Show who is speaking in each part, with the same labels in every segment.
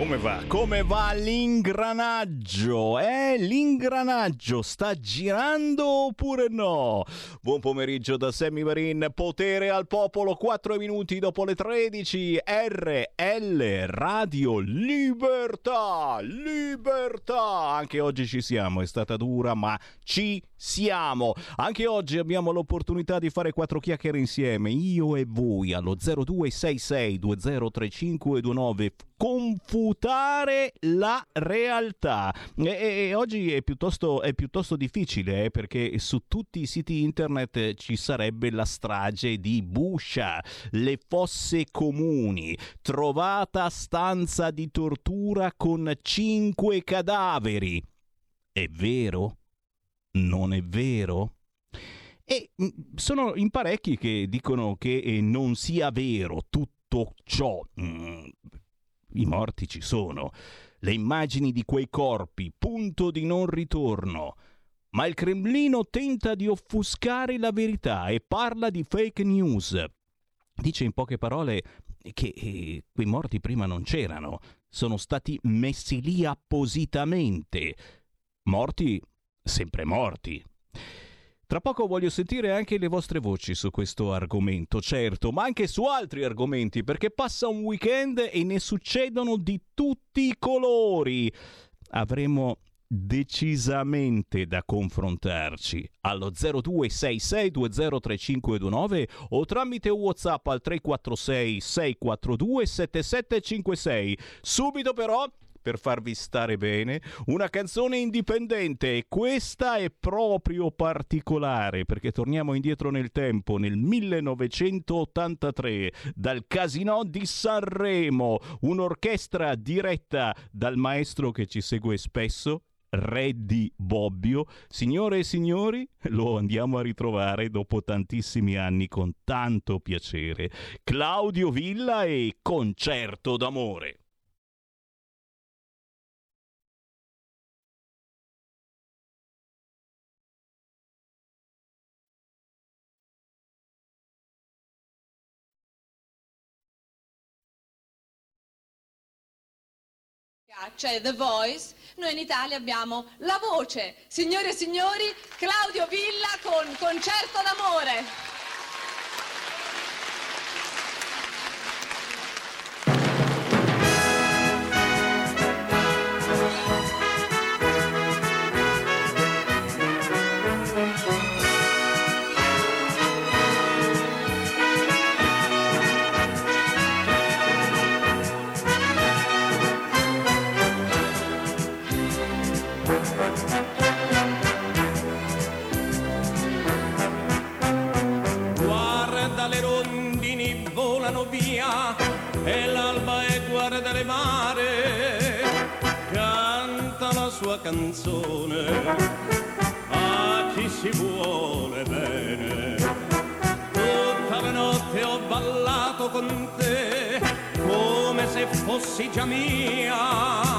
Speaker 1: Come va? Come va l'ingranaggio? Eh, l'ingranaggio sta girando oppure no? Buon pomeriggio da Sammy Varin, potere al popolo, 4 minuti dopo le 13, RL Radio Libertà, libertà. Anche oggi ci siamo, è stata dura, ma ci siamo. Anche oggi abbiamo l'opportunità di fare quattro chiacchiere insieme, io e voi, allo 0266 203529 confutare la realtà. E, e, oggi è piuttosto, è piuttosto difficile eh, perché su tutti i siti internet ci sarebbe la strage di Buscia, le fosse comuni, trovata stanza di tortura con cinque cadaveri. È vero? Non è vero? E mm, sono in parecchi che dicono che eh, non sia vero tutto ciò. I morti ci sono, le immagini di quei corpi, punto di non ritorno. Ma il Cremlino tenta di offuscare la verità e parla di fake news. Dice in poche parole che eh, quei morti prima non c'erano, sono stati messi lì appositamente. Morti, sempre morti. Tra poco voglio sentire anche le vostre voci su questo argomento, certo, ma anche su altri argomenti, perché passa un weekend e ne succedono di tutti i colori. Avremo decisamente da confrontarci allo 0266203529 o tramite WhatsApp al 346 642 7756. Subito però per farvi stare bene, una canzone indipendente e questa è proprio particolare perché torniamo indietro nel tempo, nel 1983, dal Casino di Sanremo, un'orchestra diretta dal maestro che ci segue spesso, Reddy Bobbio. Signore e signori, lo andiamo a ritrovare dopo tantissimi anni con tanto piacere. Claudio Villa e Concerto d'amore.
Speaker 2: C'è The Voice, noi in Italia abbiamo La Voce. Signore e signori, Claudio Villa con Concerto d'amore.
Speaker 3: Sua canzone a chi si vuole bene. Tutta la notte ho ballato con te come se fossi già mia.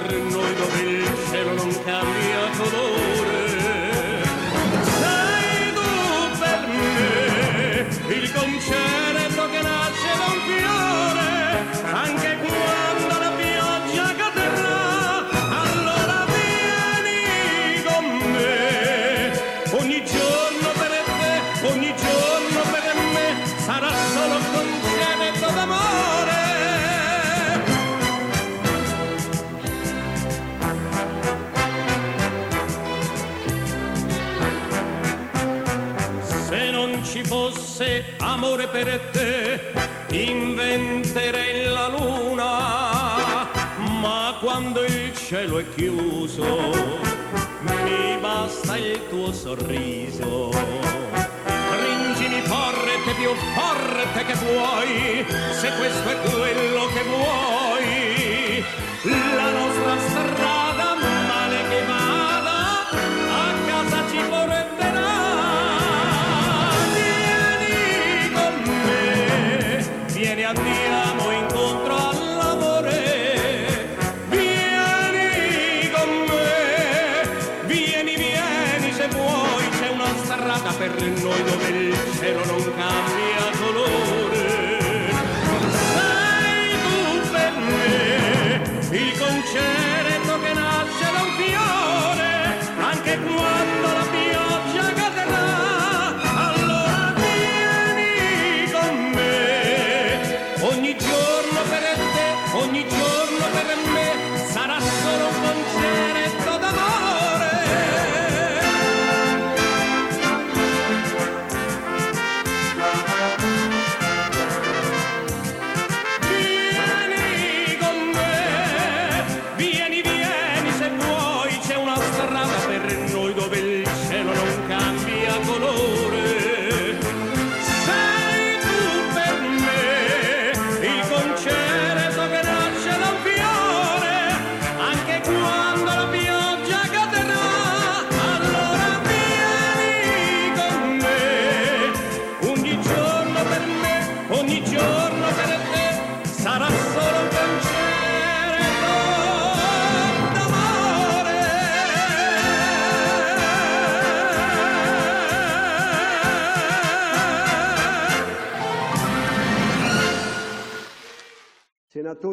Speaker 3: Per noi dove il cielo non cambia colore. Sei tu per me il concerto amore per te, inventerei la luna, ma quando il cielo è chiuso, mi basta il tuo sorriso. Stringimi forte, più forte che puoi, se questo è quello che vuoi. La nostra strada,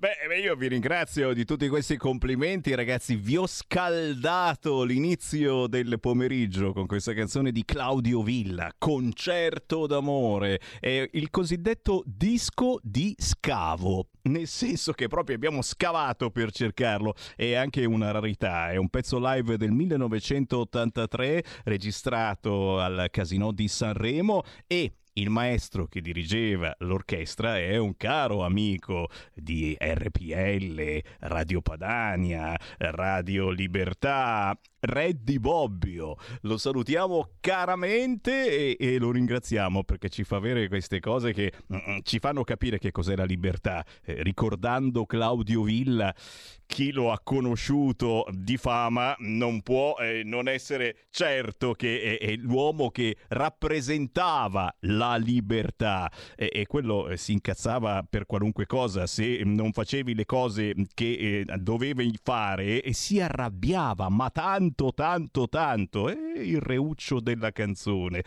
Speaker 1: Beh, io vi ringrazio di tutti questi complimenti, ragazzi. Vi ho scaldato l'inizio del pomeriggio con questa canzone di Claudio Villa, Concerto d'amore. È il cosiddetto disco di scavo. Nel senso che proprio abbiamo scavato per cercarlo, è anche una rarità, è un pezzo live del 1983 registrato al Casino di Sanremo e il maestro che dirigeva l'orchestra è un caro amico di RPL, Radio Padania, Radio Libertà, Reddy Bobbio. Lo salutiamo caramente e, e, lo ringraziamo perché ci fa avere queste cose che mm, ci fanno capire che cos'è la libertà. Eh, ricordando Claudio Villa, chi lo ha conosciuto di fama non può eh, non essere certo che è, è, l'uomo che rappresentava la libertà. E, e quello eh, si incazzava per qualunque cosa. Se non facevi le cose che eh, dovevi fare e si arrabbiava ma tanto tanto tanto. È il reuccio della canzone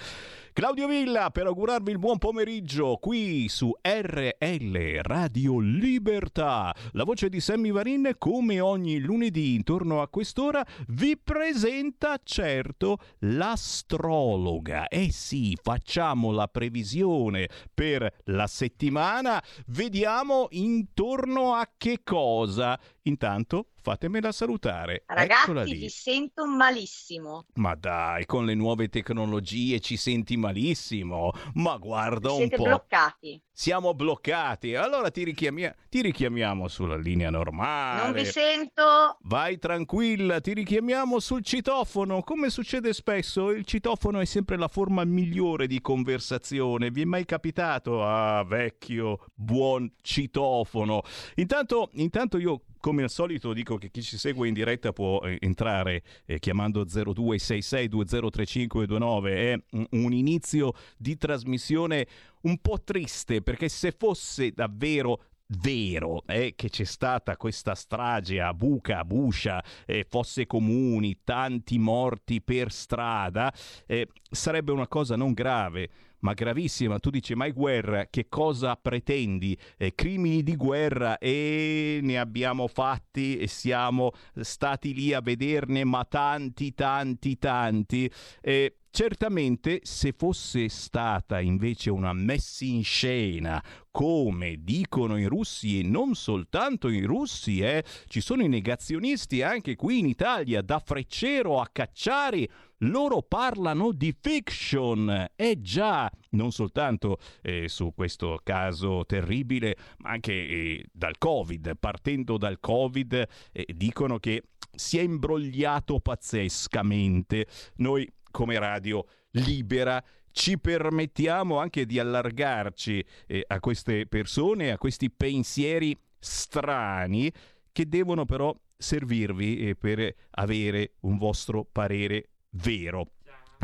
Speaker 1: Claudio Villa per augurarvi il buon pomeriggio qui su RL Radio Libertà. La voce di Sammy Varin, come ogni lunedì intorno a quest'ora, vi presenta certo l'astrologa. Eh sì, facciamo la previsione per la settimana, vediamo intorno a che cosa. Intanto fatemela salutare.
Speaker 4: Ragazzi, vi sento malissimo.
Speaker 1: Ma dai, con le nuove tecnologie ci senti malissimo. Ma guarda
Speaker 4: Siete
Speaker 1: un po'.
Speaker 4: Siete bloccati.
Speaker 1: Siamo bloccati. Allora ti, richiamia- ti richiamiamo sulla linea normale.
Speaker 4: Non vi sento.
Speaker 1: Vai tranquilla, ti richiamiamo sul citofono. Come succede spesso, il citofono è sempre la forma migliore di conversazione. Vi è mai capitato? Ah, vecchio, buon citofono. Intanto, intanto io come al solito dico che chi ci segue in diretta può eh, entrare eh, chiamando 0266203529. È un, un inizio di trasmissione un po' triste perché se fosse davvero vero eh, che c'è stata questa strage a Buca, a Buscia, eh, fosse comuni, tanti morti per strada, eh, sarebbe una cosa non grave ma gravissima. Tu dici mai guerra, che cosa pretendi? Eh, crimini di guerra e ne abbiamo fatti e siamo stati lì a vederne, ma tanti, tanti, tanti. Eh, Certamente se fosse stata invece una messa in scena, come dicono i russi e non soltanto i russi, eh, ci sono i negazionisti anche qui in Italia, da Freccero a Cacciari, loro parlano di fiction. E già, non soltanto eh, su questo caso terribile, ma anche eh, dal Covid, partendo dal Covid, eh, dicono che si è imbrogliato pazzescamente. Noi come radio libera ci permettiamo anche di allargarci eh, a queste persone, a questi pensieri strani che devono però servirvi eh, per avere un vostro parere vero.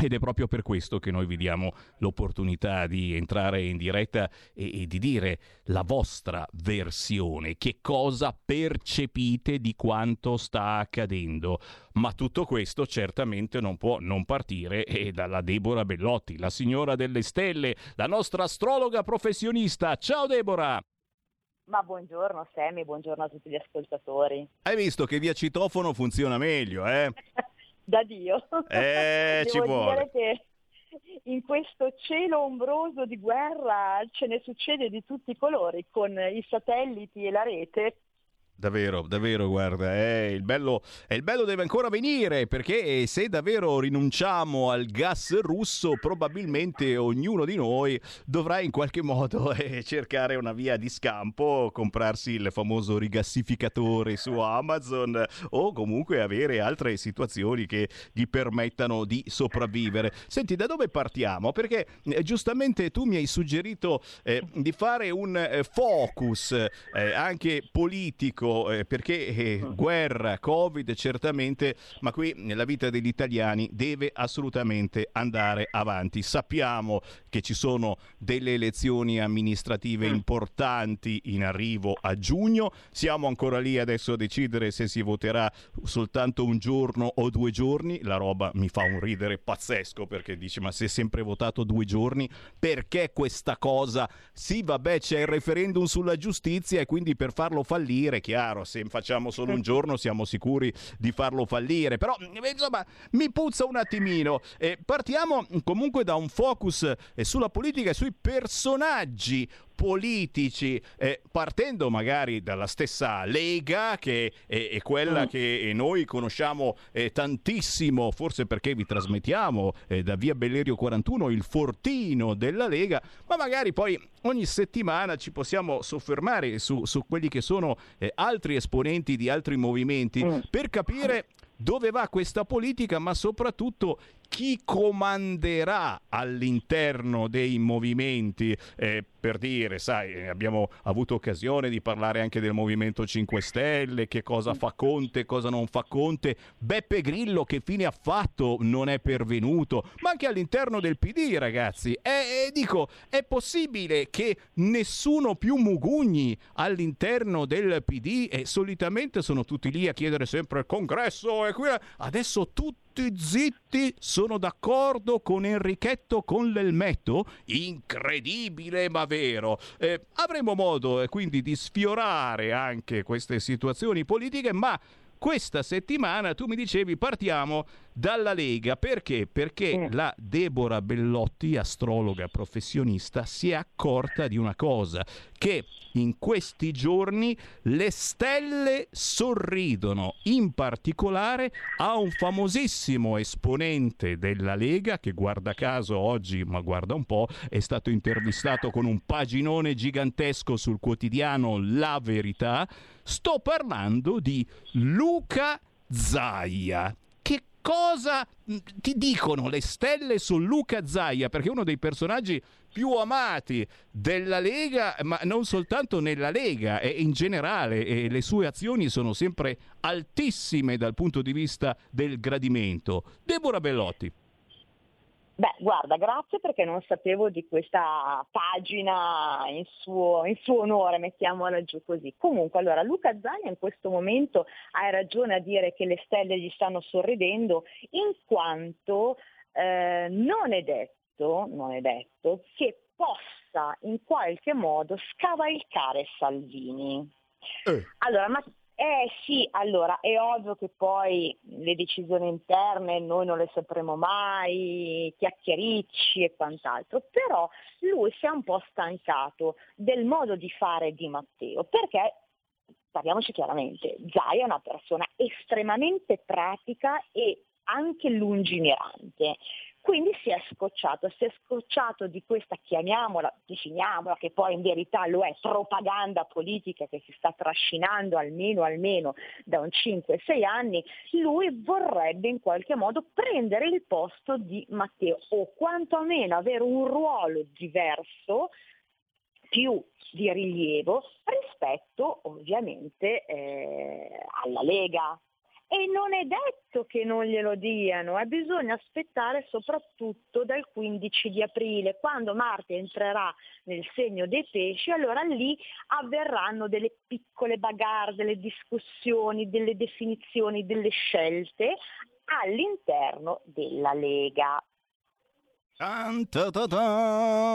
Speaker 1: Ed è proprio per questo che noi vi diamo l'opportunità di entrare in diretta e, e, di dire la vostra versione, che cosa percepite di quanto sta accadendo. Ma tutto questo certamente non può non partire eh, dalla Deborah Bellotti, la signora delle stelle, la nostra astrologa professionista. Ciao Deborah!
Speaker 5: Ma buongiorno Sammy, buongiorno a tutti gli ascoltatori.
Speaker 1: Hai visto che via citofono funziona meglio, eh?
Speaker 5: da Dio.
Speaker 1: Eh,
Speaker 5: Devo
Speaker 1: ci vuole.
Speaker 5: dire che in questo cielo ombroso di guerra ce ne succede di tutti i colori, con i satelliti e la rete
Speaker 1: Davvero, davvero, guarda, eh, il, bello, eh, il bello deve ancora venire perché se davvero rinunciamo al gas russo probabilmente ognuno di noi dovrà in qualche modo eh, cercare una via di scampo, comprarsi il famoso rigassificatore su Amazon o comunque avere altre situazioni che gli permettano di sopravvivere. Senti, da dove partiamo? Perché eh, giustamente tu mi hai suggerito eh, di fare un eh, focus eh, anche politico eh, perché eh, guerra, Covid certamente, ma qui la vita degli italiani deve assolutamente andare avanti. Sappiamo che ci sono delle elezioni amministrative mm. importanti in arrivo a giugno, siamo ancora lì adesso a decidere se si voterà soltanto un giorno o due giorni, la roba mi fa un ridere pazzesco perché dice ma se è sempre votato due giorni, perché questa cosa? Sì, vabbè, c'è il referendum sulla giustizia e quindi per farlo fallire, chiaro chiaro, se facciamo solo un giorno siamo sicuri di farlo fallire, però insomma mi puzza un attimino. Eh, partiamo comunque da un focus eh, sulla politica e sui personaggi politici, eh, partendo magari dalla stessa Lega, che è, è quella mm. che noi conosciamo eh, tantissimo, forse perché vi trasmettiamo eh, da via Bellerio 41 il fortino della Lega, ma magari poi ogni settimana ci possiamo soffermare su, su quelli che sono eh, altri esponenti di altri movimenti mm. per capire dove va questa politica, ma soprattutto chi comanderà all'interno dei movimenti. Eh, per dire, sai, abbiamo avuto occasione di parlare anche del Movimento 5 Stelle, che cosa fa Conte, cosa non fa Conte. Beppe Grillo che fine ha fatto, non è pervenuto, ma anche all'interno del PD, ragazzi. E, e dico, è possibile che nessuno più mugugni all'interno del PD e solitamente sono tutti lì a chiedere sempre il congresso e qui adesso tutti tutti zitti sono d'accordo con Enrichetto con l'elmetto? Incredibile ma vero. Eh, avremo modo eh, quindi di sfiorare anche queste situazioni politiche, ma questa settimana tu mi dicevi partiamo dalla Lega perché? Perché la Deborah Bellotti, astrologa professionista, si è accorta di una cosa, che in questi giorni le stelle sorridono, in particolare a un famosissimo esponente della Lega che guarda caso oggi, ma guarda un po', è stato intervistato con un paginone gigantesco sul quotidiano La Verità. Sto parlando di Luca Zaia cosa ti dicono le stelle su Luca Zaia, perché è uno dei personaggi più amati della Lega, ma non soltanto nella Lega e in generale, e le sue azioni sono sempre altissime dal punto di vista del gradimento. Deborah Bellotti.
Speaker 5: Beh, guarda, grazie perché non sapevo di questa pagina in suo, in suo, onore, mettiamola giù così. Comunque, allora, Luca Zaia in questo momento hai ragione a dire che le stelle gli stanno sorridendo, in quanto eh, non, è detto, non è detto che possa in qualche modo scavalcare Salvini. Eh. Allora, ma eh sì, allora è ovvio che poi le decisioni interne noi non le sapremo mai, chiacchiericci e quant'altro, però lui si è un po' stancato del modo di fare di Matteo, perché parliamoci chiaramente, Zai è una persona estremamente pratica e anche lungimirante. Quindi si è scocciato, si è scocciato di questa, chiamiamola, definiamola, che poi in verità lo è, propaganda politica che si sta trascinando almeno, almeno da un 5-6 anni, lui vorrebbe in qualche modo prendere il posto di Matteo o quantomeno avere un ruolo diverso più di rilievo rispetto ovviamente eh, alla Lega, e non è detto che non glielo diano, eh, bisogna aspettare soprattutto dal 15 di aprile, quando Marte entrerà nel segno dei pesci, allora lì avverranno delle piccole bagarre, delle discussioni, delle definizioni, delle scelte all'interno della Lega.
Speaker 1: Tan, ta, ta, ta.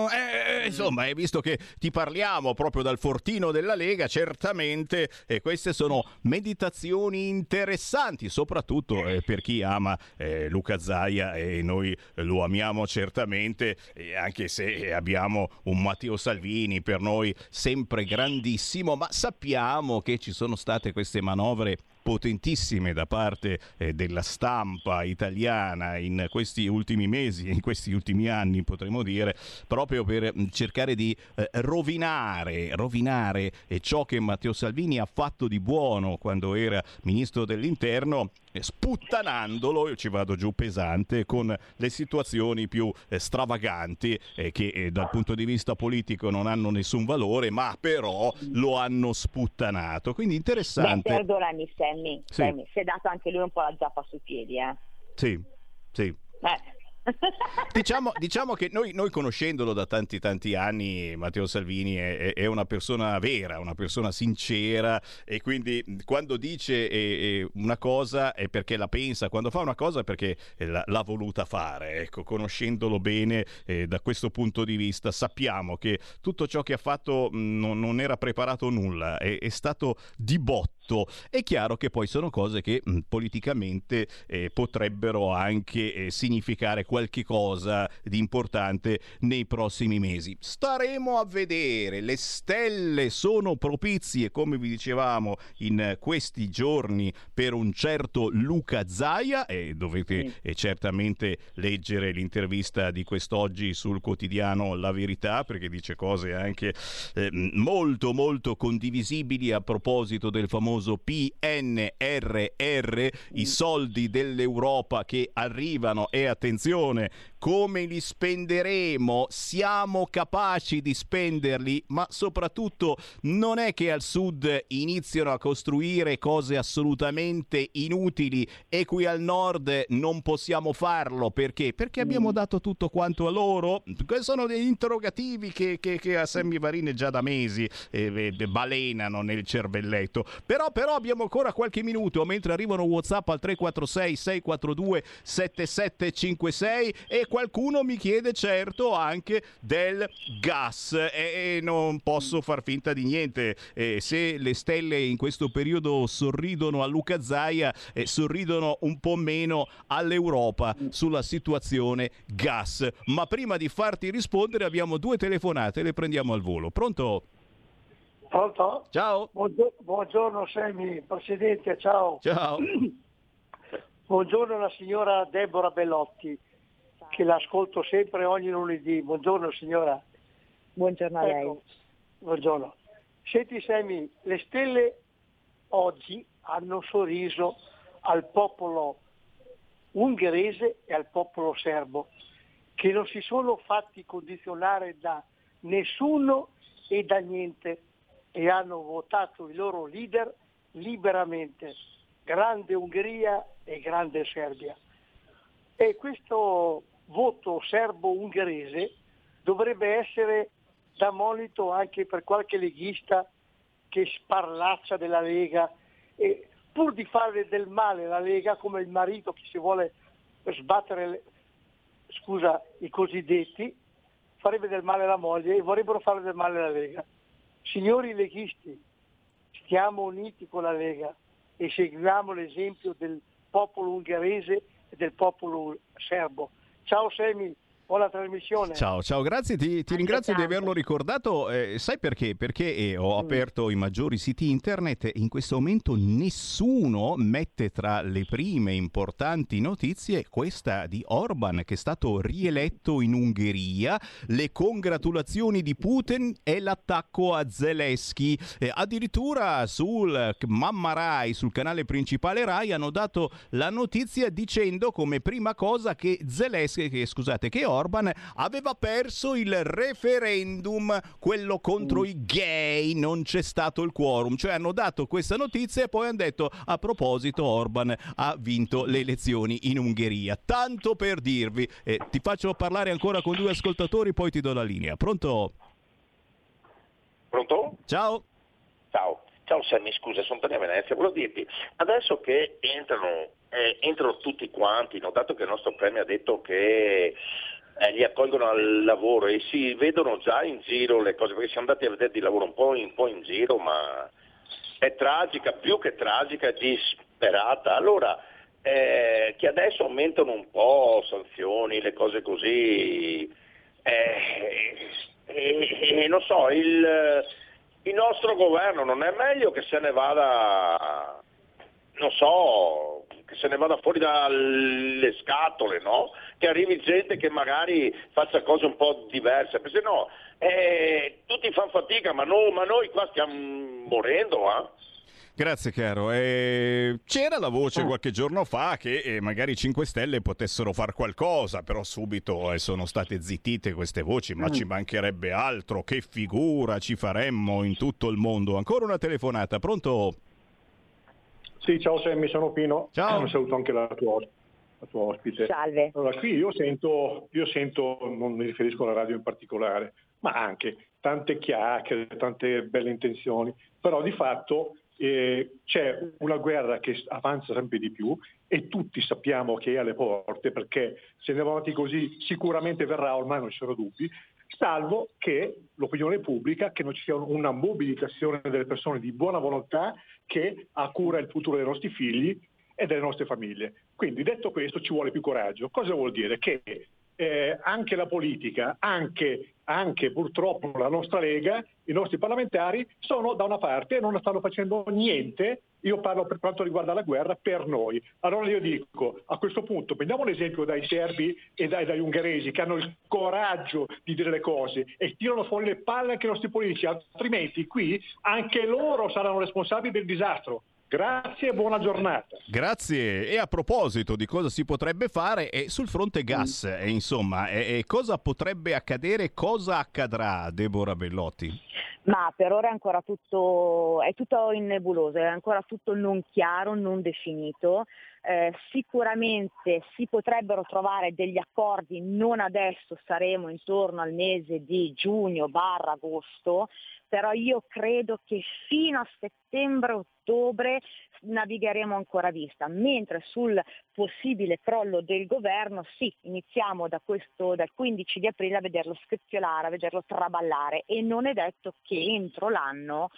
Speaker 1: Eh, insomma, hai visto che ti parliamo proprio dal fortino della Lega, certamente eh, queste sono meditazioni interessanti, soprattutto eh, per chi ama eh, Luca Zaia e noi lo amiamo certamente, eh, anche se abbiamo un Matteo Salvini per noi sempre grandissimo, ma sappiamo che ci sono state queste manovre potentissime da parte eh, della stampa italiana in questi ultimi mesi, in questi ultimi anni potremmo dire, proprio per mh, cercare di eh, rovinare, rovinare eh, ciò che Matteo Salvini ha fatto di buono quando era ministro dell'interno sputtanandolo, io ci vado giù pesante, con le situazioni più eh, stravaganti eh, che eh, dal punto di vista politico non hanno nessun valore, ma però lo hanno sputtanato. Quindi
Speaker 5: Beh,
Speaker 1: interessante.
Speaker 5: perdonami Sammy,
Speaker 1: Sì.
Speaker 5: Sammy, si è dato anche lui un po' la zappa sui piedi, eh.
Speaker 1: Sì, sì.
Speaker 5: Eh.
Speaker 1: Diciamo, diciamo che noi, noi conoscendolo da tanti tanti anni, Matteo Salvini è, è- è una persona vera, una persona sincera e quindi quando dice eh, eh, una cosa è perché la pensa, quando fa una cosa è perché eh, l'ha, l'ha voluta fare. Ecco, conoscendolo bene eh, da questo punto di vista sappiamo che tutto ciò che ha fatto non, non era preparato nulla, è, è stato di botto. È chiaro che poi sono cose che mh, politicamente eh, potrebbero anche eh, significare qualche cosa di importante nei prossimi mesi. Staremo a vedere, le stelle sono propizie, come vi dicevamo in questi giorni, per un certo Luca Zaia e dovete eh, certamente leggere l'intervista di quest'oggi sul quotidiano La Verità perché dice cose anche eh, molto molto condivisibili a proposito del famoso PNRR, i soldi dell'Europa che arrivano e attenzione, come li spenderemo? Siamo capaci di spenderli, ma soprattutto non è che al sud iniziano a costruire cose assolutamente inutili e qui al nord non possiamo farlo perché? Perché abbiamo dato tutto quanto a loro? Questi sono degli interrogativi che, che, che a Sammy Varin già da mesi eh, eh, balenano nel cervelletto. Però, però abbiamo ancora qualche minuto mentre arrivano WhatsApp al 346 642 7756 e qualcuno mi chiede certo anche del gas e, e non posso far finta di niente. Eh, se le stelle in questo periodo sorridono a Luca Zaia, eh, sorridono un po' meno all'Europa sulla situazione gas. Ma prima di farti rispondere abbiamo due telefonate, le prendiamo al volo. Pronto?
Speaker 6: Pronto?
Speaker 1: Ciao.
Speaker 6: Buongiorno, buongiorno Semi, Presidente, ciao.
Speaker 1: Ciao.
Speaker 6: Buongiorno alla signora Deborah Bellotti, che l'ascolto sempre ogni lunedì. Buongiorno signora.
Speaker 5: Buongiorno a lei.
Speaker 6: Ecco, buongiorno. Senti Semi, le stelle oggi hanno sorriso al popolo ungherese e al popolo serbo, che non si sono fatti condizionare da nessuno e da niente e hanno votato i loro leader liberamente, grande Ungheria e grande Serbia. E questo voto serbo-ungherese dovrebbe essere da monito anche per qualche leghista che sparlaccia della Lega e pur di fare del male alla Lega come il marito che si vuole sbattere le- scusa, i cosiddetti farebbe del male alla moglie e vorrebbero fare del male alla Lega. Signori leghisti, stiamo uniti con la Lega e seguiamo l'esempio del popolo ungherese e del popolo serbo. Ciao Semi, buona trasmissione.
Speaker 1: Ciao, ciao, grazie, ti, ti ringrazio di averlo ricordato. Eh, sai perché? Perché eh, ho aperto i maggiori siti internet e in questo momento nessuno mette tra le prime importanti notizie questa di Orban che è stato rieletto in Ungheria, le congratulazioni di Putin e l'attacco a Zelensky. Eh, addirittura sul Mamma Rai, sul canale principale Rai, hanno dato la notizia dicendo come prima cosa che Zelensky, che, scusate, che Orban aveva perso il referendum, quello contro i gay, non c'è stato il quorum, cioè hanno dato questa notizia e poi hanno detto a proposito Orban ha vinto le elezioni in Ungheria. Tanto per dirvi, eh, ti faccio parlare ancora con due ascoltatori, poi ti do la linea. Pronto?
Speaker 7: Pronto?
Speaker 1: Ciao.
Speaker 7: Ciao. Ciao Sammy, scusa, sono per Venezia. Volevo dirti, adesso che entrano, eh, entrano tutti quanti, no? dato che il nostro premio ha detto che eh, li accolgono al lavoro e si vedono già in giro le cose, perché siamo andati a vedere di lavoro un po' in, un po in giro, ma è tragica, più che tragica, è disperata. Allora, eh, che adesso aumentano un po' sanzioni, le cose così, eh, non so, il, il nostro governo non è meglio che se ne vada, non so, che se ne vada fuori dalle scatole, no? Che arrivi gente che magari faccia cose un po' diverse, perché se no eh, tutti fanno fatica, ma, no, ma, noi qua stiamo morendo, eh?
Speaker 1: Grazie caro. Eh, c'era la voce ah. qualche giorno fa che eh, magari i 5 Stelle potessero fare qualcosa, però subito eh, sono state zittite queste voci, ma mm. ci mancherebbe altro, che figura ci faremmo in tutto il mondo. Ancora una telefonata, pronto?
Speaker 8: Sì, ciao Sammy, sono Pino.
Speaker 1: Ciao.
Speaker 8: Un saluto anche alla tua, alla tua ospite.
Speaker 4: Salve.
Speaker 8: Allora, qui io sento, io sento, non mi riferisco alla radio in particolare, ma anche tante chiacchiere, tante belle intenzioni, però di fatto eh, c'è una guerra che avanza sempre di più e tutti sappiamo che è alle porte perché se andiamo avanti così sicuramente verrà, ormai non ci sono dubbi, salvo che l'opinione pubblica, che non ci sia una mobilitazione delle persone di buona volontà che ha cura il futuro dei nostri figli e delle nostre famiglie. Quindi detto questo ci vuole più coraggio. Cosa vuol dire? Che eh, anche la politica, anche, anche, purtroppo la nostra Lega, i nostri parlamentari sono da una parte e non stanno facendo niente, io parlo per quanto riguarda la guerra, per noi. Allora io dico, a questo punto prendiamo l'esempio dai serbi e dai, dagli ungheresi che hanno il coraggio di dire le cose e tirano fuori le palle anche i nostri politici, altrimenti qui anche loro saranno responsabili del disastro. Grazie e buona giornata.
Speaker 1: Grazie. E a proposito di cosa si potrebbe fare, è sul fronte gas, mm. insomma, è, è cosa potrebbe accadere, cosa accadrà, Deborah Bellotti?
Speaker 5: Ma per ora è ancora tutto, è tutto in nebuloso, è ancora tutto non chiaro, non definito. Eh, sicuramente si potrebbero trovare degli accordi, non adesso, saremo intorno al mese di giugno barra agosto, però io credo che fino a settembre-ottobre navigheremo ancora a vista, mentre sul possibile crollo del governo sì, iniziamo da questo, dal 15 di aprile a vederlo scricchiolare, a vederlo traballare e non è detto che entro l'anno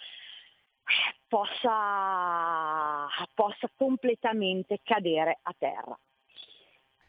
Speaker 5: possa, possa completamente cadere a terra.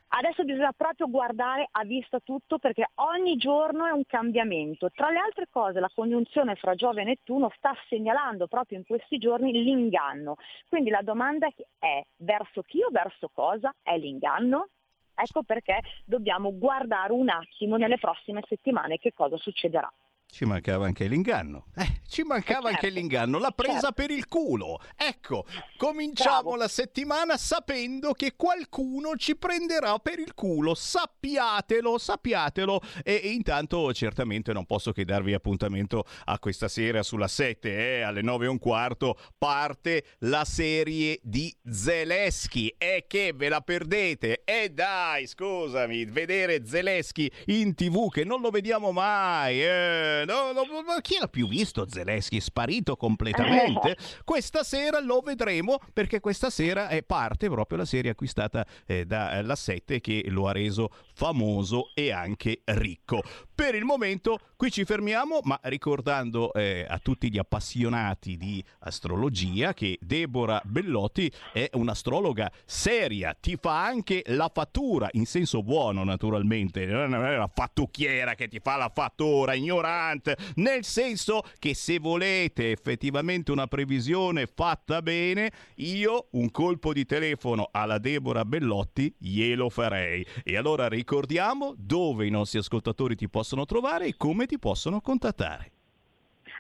Speaker 5: Adesso bisogna proprio guardare a vista tutto perché ogni giorno è un cambiamento. Tra le altre cose la congiunzione fra Giove e Nettuno sta segnalando proprio in questi giorni l'inganno. Quindi la domanda è verso chi o verso cosa è l'inganno? Ecco perché dobbiamo guardare un attimo nelle prossime settimane che cosa succederà.
Speaker 1: Ci mancava anche l'inganno. Eh, ci mancava certo. anche l'inganno, la presa certo. per il culo. Ecco, cominciamo Bravo. la settimana sapendo che qualcuno ci prenderà per il culo. Sappiatelo, sappiatelo. E, e intanto certamente non posso che darvi appuntamento a questa sera sulla 7, eh, alle 9 e un quarto, parte la serie di Zeleschi. E che ve la perdete? E dai, scusami, vedere Zeleschi in tv che non lo vediamo mai. Eh no, no, chi l'ha più visto Zelensky? Sparito completamente? questa sera lo vedremo perché questa sera è parte proprio la serie acquistata eh, dalla 7 che lo ha reso famoso e anche ricco. Per il momento qui ci fermiamo, ma ricordando eh, a tutti gli appassionati di astrologia che Deborah Bellotti è un'astrologa seria, ti fa anche la fattura, in senso buono naturalmente, non è la fattucchiera che ti fa la fattura, ignorante, nel senso che se volete effettivamente una previsione fatta bene, io un colpo di telefono alla Deborah Bellotti glielo farei. E allora ricordiamo dove i nostri ascoltatori ti possono possono trovare e come ti possono contattare?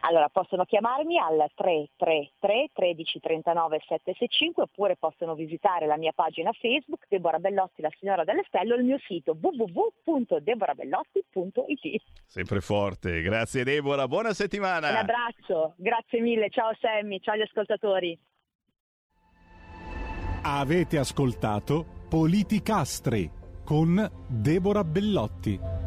Speaker 5: Allora, possono chiamarmi al 333 13 39 765 oppure possono visitare la mia pagina Facebook Deborah Bellotti, la signora delle stelle o il mio sito www.deborabellotti.it.
Speaker 1: Sempre forte, grazie Deborah, buona settimana.
Speaker 5: Un abbraccio, grazie mille, ciao Sammy, ciao agli ascoltatori.
Speaker 9: Avete ascoltato Politicastri con Deborah Bellotti.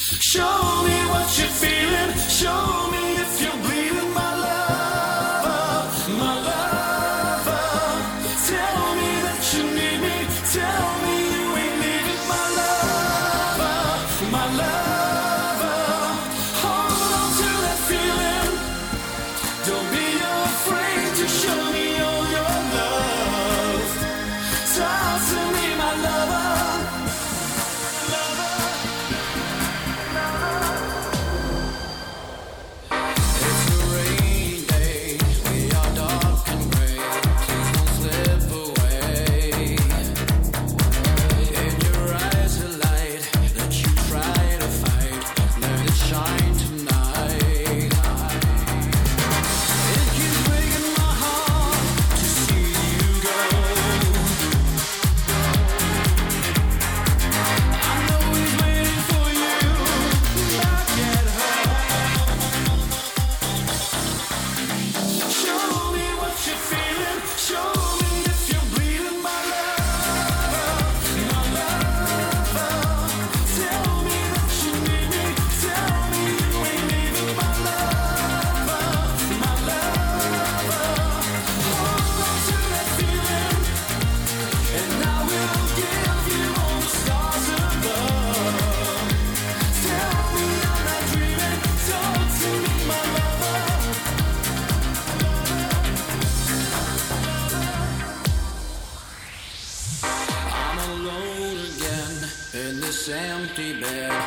Speaker 10: Show me what you're feeling. Show me if you're bleeding, empty bed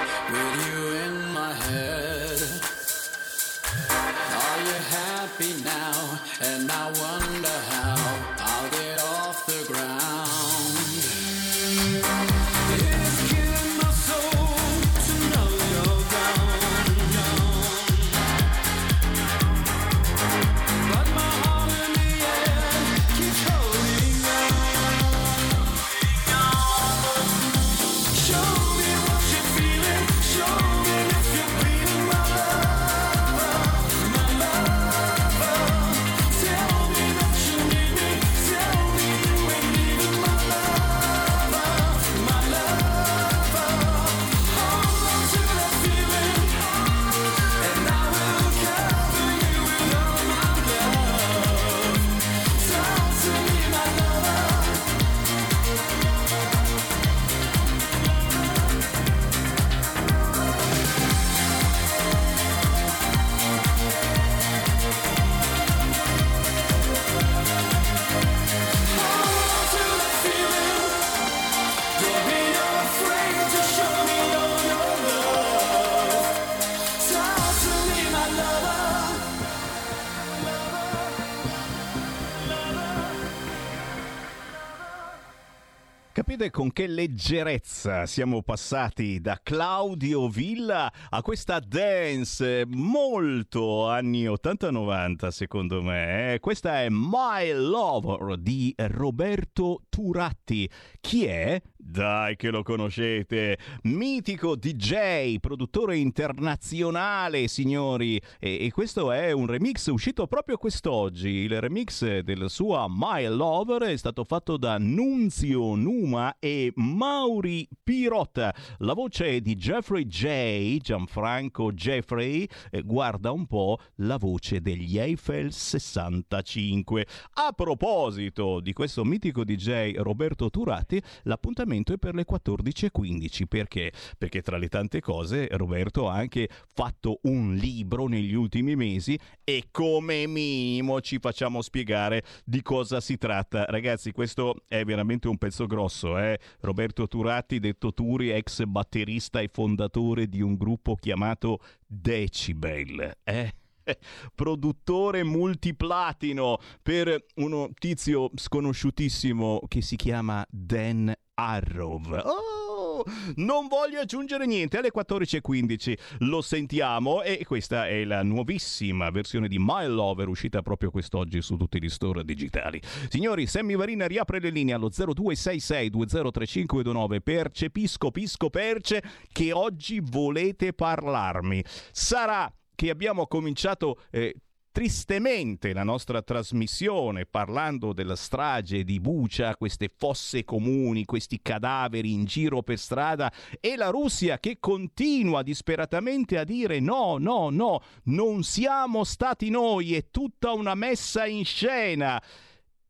Speaker 1: Capite con che leggerezza siamo passati da Claudio Villa a questa dance molto anni 80-90 secondo me. eh? Questa è My Lover di Roberto Turatti. Chi è? Dai che lo conoscete, mitico DJ, produttore internazionale, signori. E, e questo è un remix uscito proprio quest'oggi. Il remix del suo My Lover è stato fatto da Nunzio Numa e Mauri Pirotta. La voce è di Jeffrey J, Gianfranco Jeffrey, eh, guarda un po' la voce degli Eiffel 65. A proposito di questo mitico DJ Roberto Turati, l'appuntamento è per le 14.15. Perché? Perché tra le tante cose Roberto ha anche fatto un libro negli ultimi mesi e come minimo ci facciamo spiegare di cosa si tratta. Ragazzi, questo è veramente un pezzo grosso. Eh? Roberto Turati, detto Turi, ex batterista e fondatore di un gruppo chiamato Decibel. Eh? produttore multiplatino per uno tizio sconosciutissimo che si chiama Dan Arrow. Oh, non voglio aggiungere niente. Alle 14.15 lo sentiamo e questa è la nuovissima versione di My Lover uscita proprio quest'oggi su tutti gli store digitali. Signori, Sammy Varina riapre le linee allo 0266203529. Percepisco, pisco, perce che oggi volete parlarmi. Sarà che abbiamo cominciato eh, tristemente la nostra trasmissione parlando della strage di Bucia, queste fosse comuni, questi cadaveri in giro per strada e la Russia che continua disperatamente a dire no, no, no, non siamo stati noi, è tutta una messa in scena.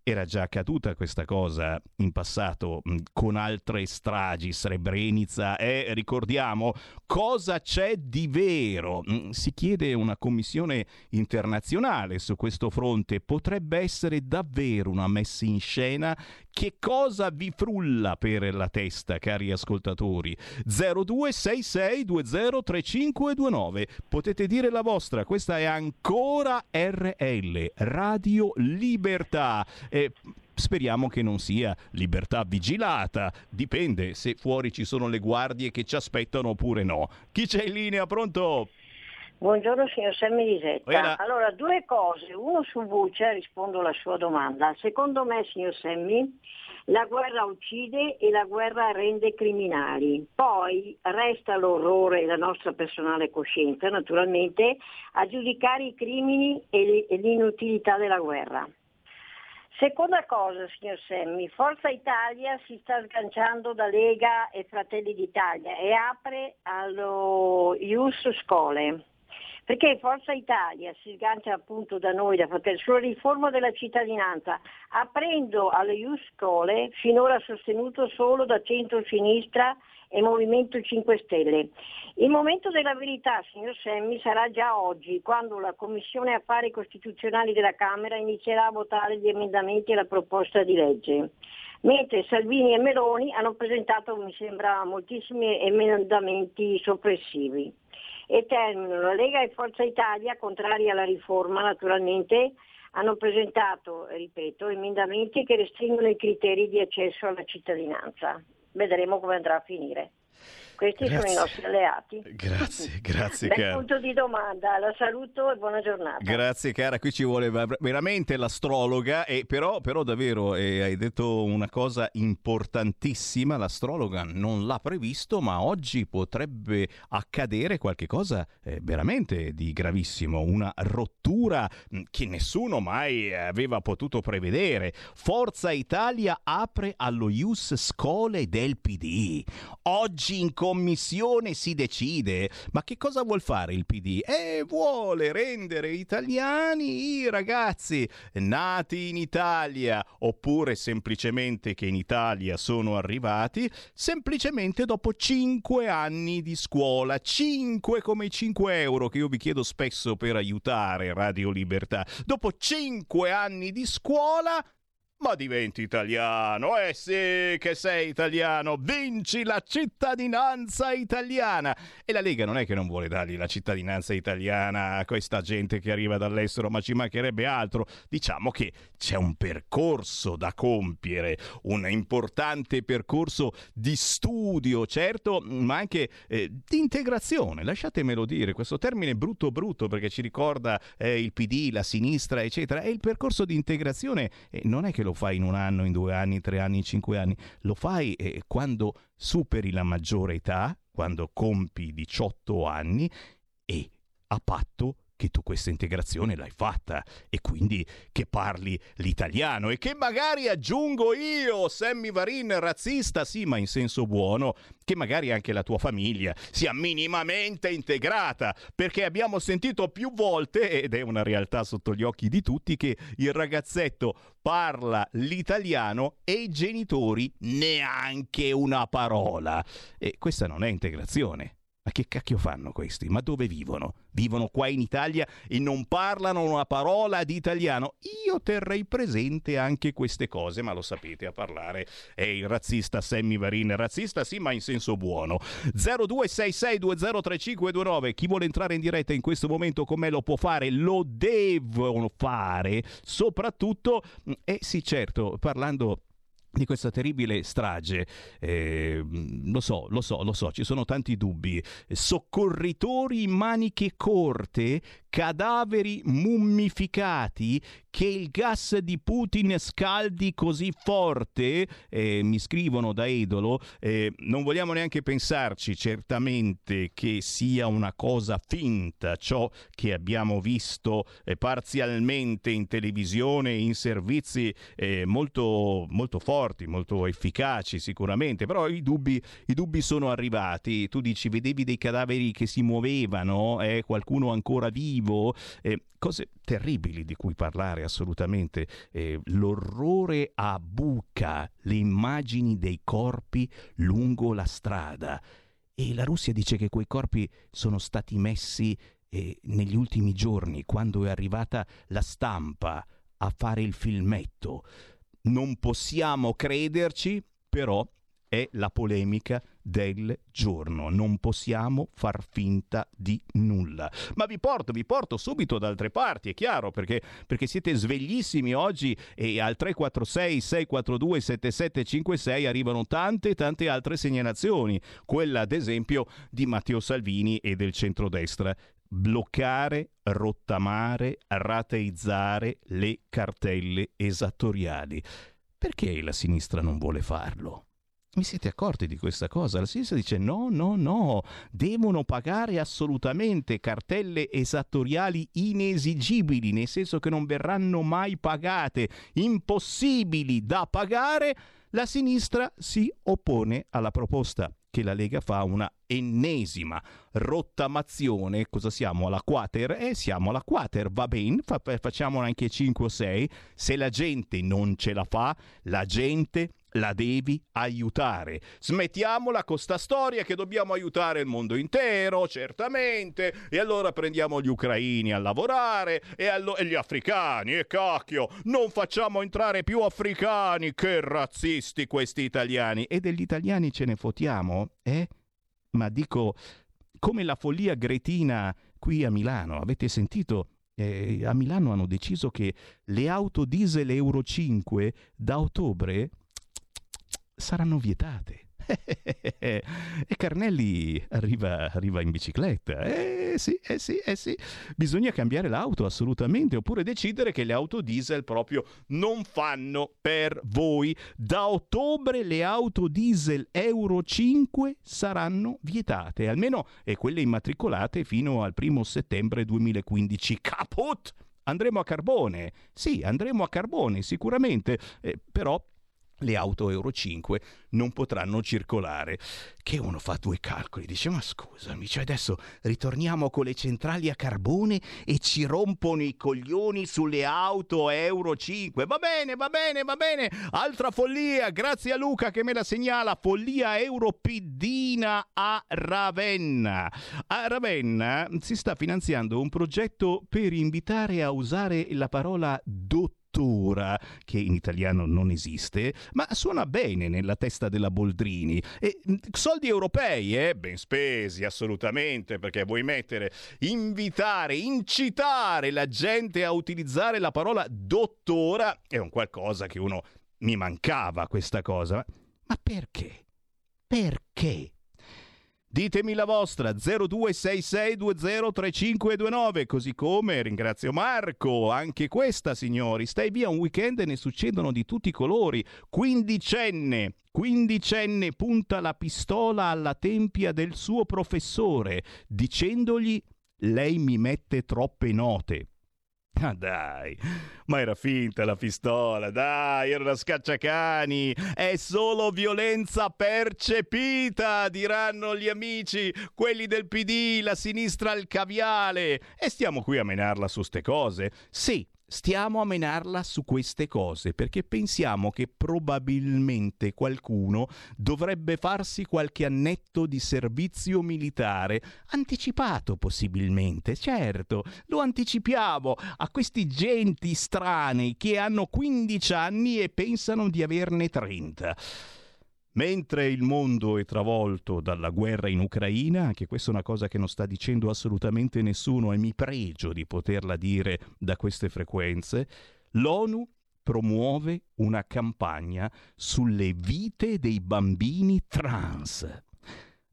Speaker 1: Era già accaduta questa cosa in passato mh, con altre stragi, Srebrenica e eh, ricordiamo cosa c'è di vero. Mh, si chiede una commissione internazionale su questo fronte, potrebbe essere davvero una messa in scena. Che cosa vi frulla per la testa, cari ascoltatori? 0266203529. Potete dire la vostra, questa è ancora RL, Radio Libertà. Eh, speriamo che non sia libertà vigilata. Dipende se fuori ci sono le guardie che ci aspettano oppure no. Chi c'è in linea? Pronto?
Speaker 11: Buongiorno signor Sammy Lisetta. Allora, due cose. Uno su Buccia, rispondo alla sua domanda. Secondo me, signor Sammy, la guerra uccide e la guerra rende criminali. Poi resta l'orrore e la nostra personale coscienza, naturalmente, a giudicare i crimini e e l'inutilità della guerra. Seconda cosa, signor Semmi, Forza Italia si sta sganciando da Lega e Fratelli d'Italia e apre allo Ius Scole. Perché Forza Italia si sgancia appunto da noi, da Fratelli, sulla riforma della cittadinanza, aprendo alle Ius finora sostenuto solo da centro-sinistra e Movimento 5 Stelle. Il momento della verità, signor Semmi, sarà già oggi, quando la Commissione Affari Costituzionali della Camera inizierà a votare gli emendamenti alla proposta di legge. Mentre Salvini e Meloni hanno presentato, mi sembra, moltissimi emendamenti soppressivi. E termino, la Lega e Forza Italia, contrari alla riforma naturalmente, hanno presentato, ripeto, emendamenti che restringono i criteri di accesso alla cittadinanza. Vedremo come andrà a finire. Questi sono
Speaker 1: Grazie.
Speaker 11: i nostri alleati.
Speaker 1: Grazie, grazie
Speaker 11: Bel
Speaker 1: cara.
Speaker 11: punto di domanda, la saluto e buona giornata.
Speaker 1: Grazie cara, qui ci vuole ver- veramente l'astrologa, e però, però davvero eh, hai detto una cosa importantissima, l'astrologa non l'ha previsto, ma oggi potrebbe accadere qualcosa eh, veramente di gravissimo, una rottura mh, che nessuno mai aveva potuto prevedere. Forza Italia apre allo Ius Scole del PD. Oggi in commissione si decide, ma che cosa vuol fare il PD? E vuole rendere italiani i ragazzi nati in Italia oppure semplicemente che in Italia sono arrivati semplicemente dopo 5 anni di scuola, 5 come i 5 euro che io vi chiedo spesso per aiutare Radio Libertà. Dopo 5 anni di scuola ma diventi italiano, eh sì che sei italiano, vinci la cittadinanza italiana. E la Lega non è che non vuole dargli la cittadinanza italiana a questa gente che arriva dall'estero, ma ci mancherebbe altro. Diciamo che c'è un percorso da compiere, un importante percorso di studio, certo, ma anche eh, di integrazione. Lasciatemelo dire, questo termine brutto brutto perché ci ricorda eh, il PD, la sinistra, eccetera. E il percorso di integrazione eh, non è che lo fai in un anno, in due anni, tre anni, in cinque anni, lo fai eh, quando superi la maggiore età, quando compi 18 anni e a patto che tu questa integrazione l'hai fatta e quindi che parli l'italiano e che magari aggiungo io, Sammy Varin, razzista, sì, ma in senso buono, che magari anche la tua famiglia sia minimamente integrata, perché abbiamo sentito più volte, ed è una realtà sotto gli occhi di tutti, che il ragazzetto parla l'italiano e i genitori neanche una parola. E questa non è integrazione. Ma che cacchio fanno questi? Ma dove vivono? Vivono qua in Italia e non parlano una parola di italiano? Io terrei presente anche queste cose, ma lo sapete, a parlare è il razzista Sammy Varin. Razzista sì, ma in senso buono. 0266203529. Chi vuole entrare in diretta in questo momento con me lo può fare, lo devono fare. Soprattutto, eh sì certo, parlando di questa terribile strage. Eh, lo so, lo so, lo so, ci sono tanti dubbi. Soccorritori in maniche corte, cadaveri mummificati, che il gas di Putin scaldi così forte, eh, mi scrivono da Edolo, eh, non vogliamo neanche pensarci certamente che sia una cosa finta ciò che abbiamo visto eh, parzialmente in televisione, in servizi eh, molto, molto forti, molto efficaci sicuramente, però i dubbi, i dubbi sono arrivati. Tu dici, vedevi dei cadaveri che si muovevano, eh, qualcuno ancora vivo, eh, cose terribili di cui parlare assolutamente. Eh, l'orrore a buca, le immagini dei corpi lungo la strada. E la Russia dice che quei corpi sono stati messi eh, negli ultimi giorni, quando è arrivata la stampa a fare il filmetto. Non possiamo crederci, però è la polemica del giorno. Non possiamo far finta di nulla. Ma vi porto, vi porto subito da altre parti, è chiaro, perché, perché siete sveglissimi oggi e al 346 642 7756 arrivano tante tante altre segnalazioni. Quella, ad esempio, di Matteo Salvini e del centrodestra bloccare, rottamare, rateizzare le cartelle esattoriali. Perché la sinistra non vuole farlo? Vi siete accorti di questa cosa? La sinistra dice no, no, no, devono pagare assolutamente cartelle esattoriali inesigibili, nel senso che non verranno mai pagate, impossibili da pagare. La sinistra si oppone alla proposta che la Lega fa una ennesima rottamazione. Cosa siamo alla quater? Eh, siamo alla quater, va bene, fa, facciamo anche 5 o 6. Se la gente non ce la fa, la gente la devi aiutare. Smettiamola con sta storia che dobbiamo aiutare il mondo intero, certamente, e allora prendiamo gli ucraini a lavorare e, allo- e gli africani, e cacchio, non facciamo entrare più africani, che razzisti questi italiani. E degli italiani ce ne fotiamo, eh? Ma dico, come la follia gretina qui a Milano, avete sentito? Eh, a Milano hanno deciso che le auto diesel Euro 5 da ottobre saranno vietate. e Carnelli arriva, arriva, in bicicletta. Eh sì, eh sì, eh sì. Bisogna cambiare l'auto assolutamente, oppure decidere che le auto diesel proprio non fanno per voi. Da ottobre le auto diesel Euro 5 saranno vietate, almeno e quelle immatricolate fino al primo settembre 2015. Caput! Andremo a carbone. Sì, andremo a carbone sicuramente, eh, però le auto Euro 5 non potranno circolare. Che uno fa due calcoli, dice ma scusami, cioè adesso ritorniamo con le centrali a carbone e ci rompono i coglioni sulle auto Euro 5. Va bene, va bene, va bene. Altra follia, grazie a Luca che me la segnala, follia europiddina a Ravenna. A Ravenna si sta finanziando un progetto per invitare a usare la parola dottore che in italiano non esiste, ma suona bene nella testa della Boldrini. E soldi europei, eh? Ben spesi, assolutamente, perché vuoi mettere, invitare, incitare la gente a utilizzare la parola dottora, è un qualcosa che uno mi mancava questa cosa. Ma perché? Perché? Ditemi la vostra 0266203529, così come ringrazio Marco, anche questa signori, stai via un weekend e ne succedono di tutti i colori, quindicenne, quindicenne punta la pistola alla tempia del suo professore, dicendogli lei mi mette troppe note. Ah dai, ma era finta la pistola, dai, era una scacciacani, è solo violenza percepita, diranno gli amici, quelli del PD, la sinistra al caviale. E stiamo qui a menarla su ste cose? Sì, stiamo a menarla su queste cose perché pensiamo che probabilmente qualcuno dovrebbe farsi qualche annetto di servizio militare, anticipato possibilmente, certo, lo anticipiamo a questi genti strani che hanno 15 anni e pensano di averne 30. Mentre il mondo è travolto dalla guerra in Ucraina, anche questa è una cosa che non sta dicendo assolutamente nessuno e mi pregio di poterla dire da queste frequenze, l'ONU promuove una campagna sulle vite dei bambini trans.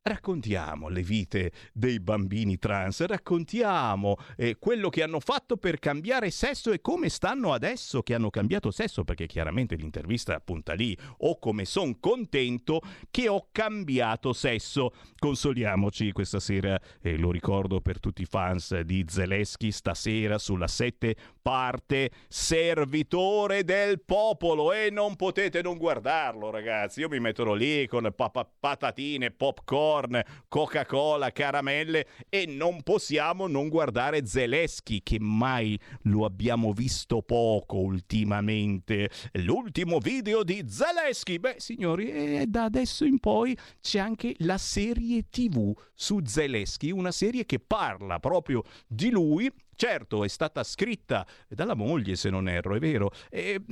Speaker 1: Raccontiamo le vite dei bambini trans, raccontiamo eh, quello che hanno fatto per cambiare sesso e come stanno adesso che hanno cambiato sesso, perché chiaramente l'intervista punta lì, o come sono contento che ho cambiato sesso. Consoliamoci questa sera, e eh, lo ricordo per tutti i fans di Zelensky, stasera sulla 7 parte servitore del popolo e non potete non guardarlo ragazzi, io mi metterò lì con patatine, popcorn, Coca-Cola, caramelle e non possiamo non guardare Zelensky che mai lo abbiamo visto poco ultimamente. L'ultimo video di Zelensky, beh signori, e da adesso in poi c'è anche la serie TV su Zelensky, una serie che parla proprio di lui Certo, è stata scritta dalla moglie, se non erro, è vero. E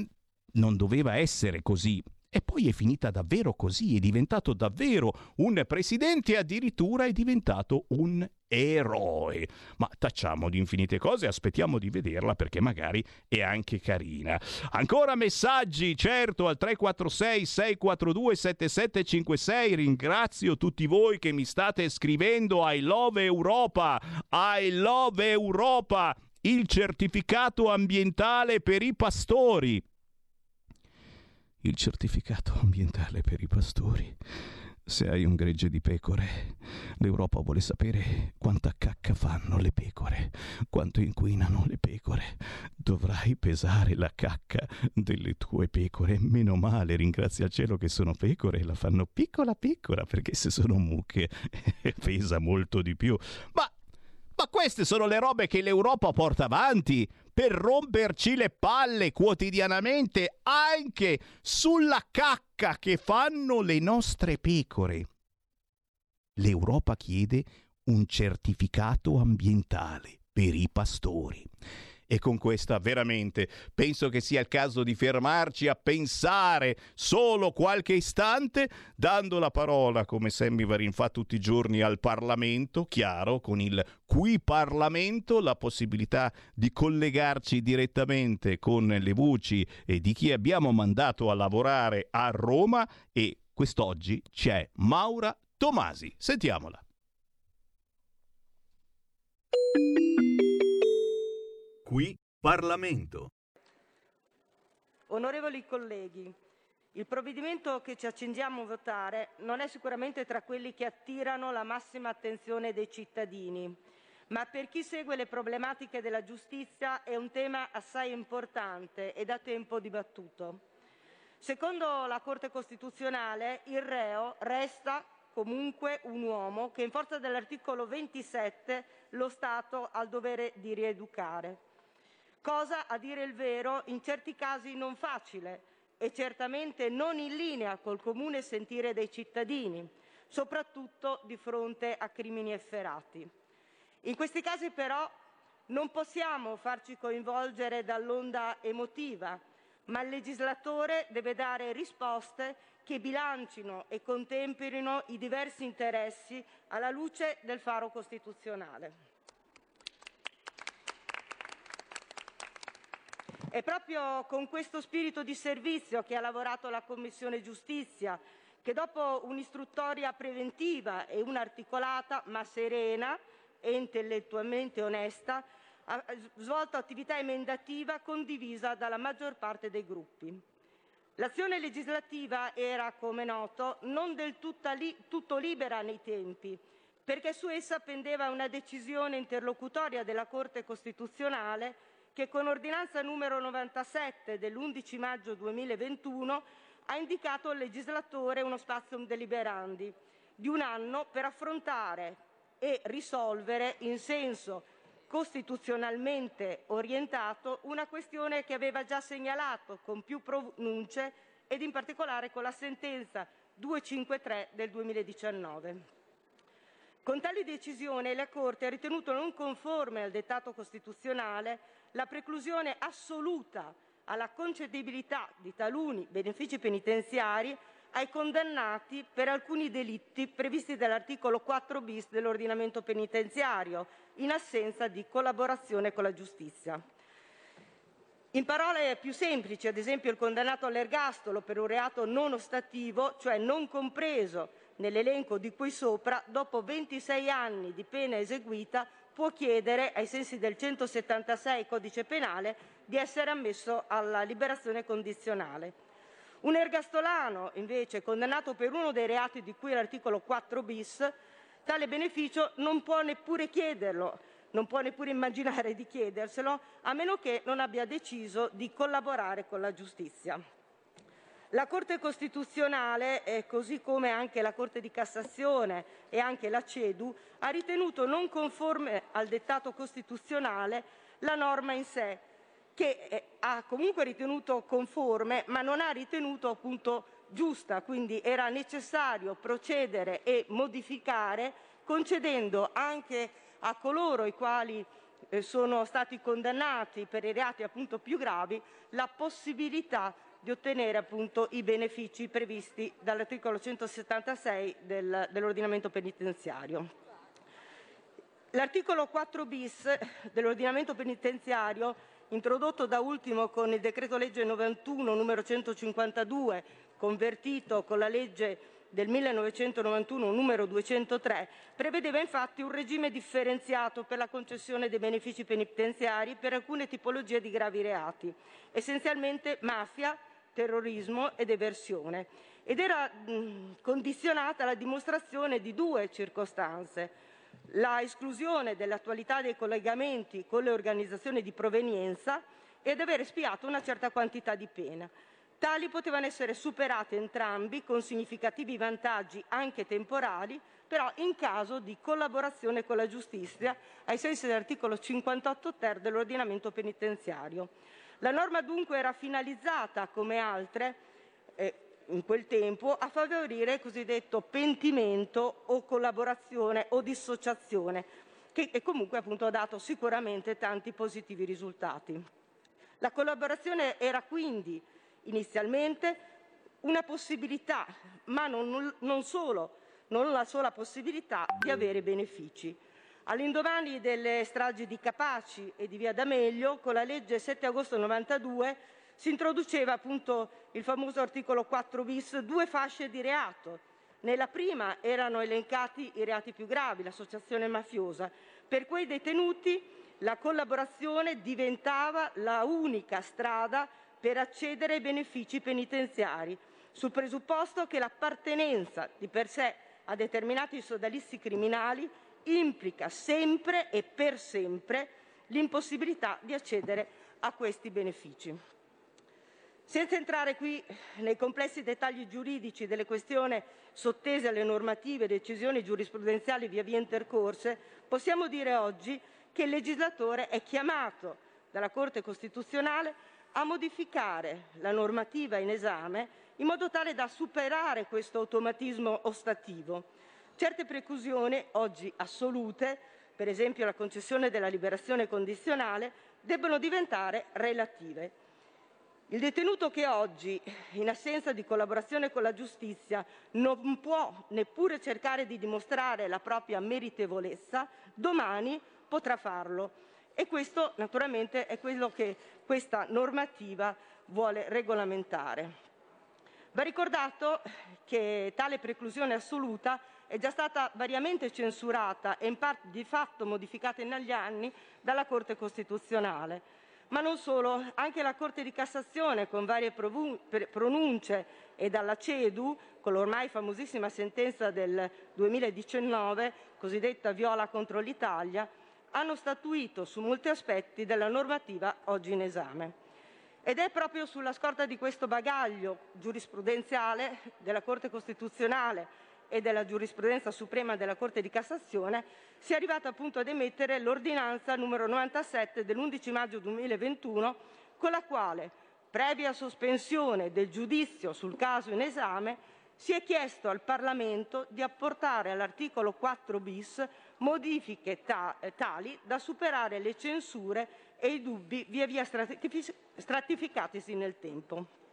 Speaker 1: non doveva essere così. E poi è finita davvero così, è diventato davvero un presidente e addirittura è diventato un eroe. Ma tacciamo di infinite cose, aspettiamo di vederla perché magari è anche carina. Ancora messaggi, certo, al 346 642 7756. Ringrazio tutti voi che mi state scrivendo I love Europa. I love Europa. Il certificato ambientale per i pastori il certificato ambientale per i pastori. Se hai un gregge di pecore, l'Europa vuole sapere quanta cacca fanno le pecore, quanto inquinano le pecore. Dovrai pesare la cacca delle tue pecore. Meno male, ringrazia il cielo che sono pecore e la fanno piccola piccola, perché se sono mucche pesa molto di più. Ma, ma queste sono le robe che l'Europa porta avanti per romperci le palle quotidianamente anche sulla cacca che fanno le nostre pecore. L'Europa chiede un certificato ambientale per i pastori e con questa veramente penso che sia il caso di fermarci a pensare solo qualche istante, dando la parola, come Sammy Varin fa tutti i giorni, al Parlamento, chiaro, con il qui Parlamento, la possibilità di collegarci direttamente con le voci di chi abbiamo mandato a lavorare a Roma e quest'oggi c'è Maura Tomasi. Sentiamola.
Speaker 12: Qui Parlamento.
Speaker 13: Onorevoli colleghi, il provvedimento che ci accingiamo a votare non è sicuramente tra quelli che attirano la massima attenzione dei cittadini, ma per chi segue le problematiche della giustizia è un tema assai importante e da tempo dibattuto. Secondo la Corte Costituzionale il reo resta comunque un uomo che in forza dell'articolo 27 lo Stato ha il dovere di rieducare cosa a dire il vero in certi casi non facile e certamente non in linea col comune sentire dei cittadini, soprattutto di fronte a crimini efferati. In questi casi però non possiamo farci coinvolgere dall'onda emotiva, ma il legislatore deve dare risposte che bilancino e contemperino i diversi interessi alla luce del faro costituzionale. È proprio con questo spirito di servizio che ha lavorato la Commissione giustizia, che dopo un'istruttoria preventiva e un'articolata ma serena e intellettualmente onesta ha svolto attività emendativa condivisa dalla maggior parte dei gruppi. L'azione legislativa era, come noto, non del li tutto libera nei tempi, perché su essa pendeva una decisione interlocutoria della Corte Costituzionale che con ordinanza numero 97 dell'11 maggio 2021 ha indicato al legislatore uno spazio deliberandi di un anno per affrontare e risolvere in senso costituzionalmente orientato una questione che aveva già segnalato con più pronunce ed in particolare con la sentenza 253 del 2019. Con tale decisione la Corte ha ritenuto non conforme al dettato costituzionale la preclusione assoluta alla concedibilità di taluni benefici penitenziari ai condannati per alcuni delitti previsti dall'articolo 4 bis dell'ordinamento penitenziario, in assenza di collaborazione con la giustizia. In parole più semplici, ad esempio il condannato all'ergastolo per un reato non ostativo, cioè non compreso nell'elenco di cui sopra, dopo 26 anni di pena eseguita può chiedere, ai sensi del 176 codice penale, di essere ammesso alla liberazione condizionale. Un ergastolano, invece, condannato per uno dei reati di cui l'articolo 4 bis, tale beneficio non può neppure chiederlo, non può neppure immaginare di chiederselo, a meno che non abbia deciso di collaborare con la giustizia. La Corte Costituzionale, eh, così come anche la Corte di Cassazione e anche la CEDU, ha ritenuto non conforme al dettato costituzionale la norma in sé, che eh, ha comunque ritenuto conforme, ma non ha ritenuto appunto giusta, quindi era necessario procedere e modificare concedendo anche a coloro i quali eh, sono stati condannati per i reati appunto più gravi la possibilità di ottenere appunto i benefici previsti dall'articolo 176 del, dell'ordinamento penitenziario. L'articolo 4 bis dell'ordinamento penitenziario, introdotto da ultimo con il decreto legge 91 numero 152, convertito con la legge del 1991 numero 203 prevedeva infatti un regime differenziato per la concessione dei benefici penitenziari per alcune tipologie di gravi reati, essenzialmente mafia, terrorismo ed eversione, ed era mh, condizionata alla dimostrazione di due circostanze la esclusione dell'attualità dei collegamenti con le organizzazioni di provenienza ed aver espiato una certa quantità di pena. Tali potevano essere superate entrambi con significativi vantaggi anche temporali, però in caso di collaborazione con la giustizia ai sensi dell'articolo 58 ter dell'ordinamento penitenziario. La norma dunque era finalizzata, come altre, eh, in quel tempo, a favorire il cosiddetto pentimento o collaborazione o dissociazione, che comunque appunto ha dato sicuramente tanti positivi risultati. La collaborazione era quindi inizialmente una possibilità, ma non, non solo, non la sola possibilità di avere benefici. All'indomani delle stragi di Capaci e di Via D'Amelio, con la legge 7 agosto 92 si introduceva appunto il famoso articolo 4 bis, due fasce di reato. Nella prima erano elencati i reati più gravi, l'associazione mafiosa. Per quei detenuti la collaborazione diventava la unica strada per accedere ai benefici penitenziari, sul presupposto che l'appartenenza di per sé a determinati sodalizi criminali implica sempre e per sempre l'impossibilità di accedere a questi benefici. Senza entrare qui nei complessi dettagli giuridici delle questioni sottese alle normative e decisioni giurisprudenziali via via intercorse, possiamo dire oggi che il legislatore è chiamato dalla Corte Costituzionale a modificare la normativa in esame in modo tale da superare questo automatismo ostativo. Certe preclusioni, oggi assolute, per esempio la concessione della liberazione condizionale, debbono diventare relative. Il detenuto che oggi, in assenza di collaborazione con la giustizia, non può neppure cercare di dimostrare la propria meritevolezza, domani potrà farlo e questo naturalmente è quello che questa normativa vuole regolamentare. Va ricordato che tale preclusione assoluta è già stata variamente censurata e in parte di fatto modificata negli anni dalla Corte Costituzionale. Ma non solo, anche la Corte di Cassazione con varie pronunce e dalla CEDU, con l'ormai famosissima sentenza del 2019, cosiddetta Viola contro l'Italia, hanno statuito su molti aspetti della normativa oggi in esame. Ed è proprio sulla scorta di questo bagaglio giurisprudenziale della Corte Costituzionale e della giurisprudenza suprema della Corte di Cassazione, si è arrivata appunto ad emettere l'ordinanza numero 97 dell'11 maggio 2021, con la quale, previa sospensione del giudizio sul caso in esame, si è chiesto al Parlamento di apportare all'articolo 4 bis modifiche ta- tali da superare le censure e i dubbi via via stratificatisi nel tempo.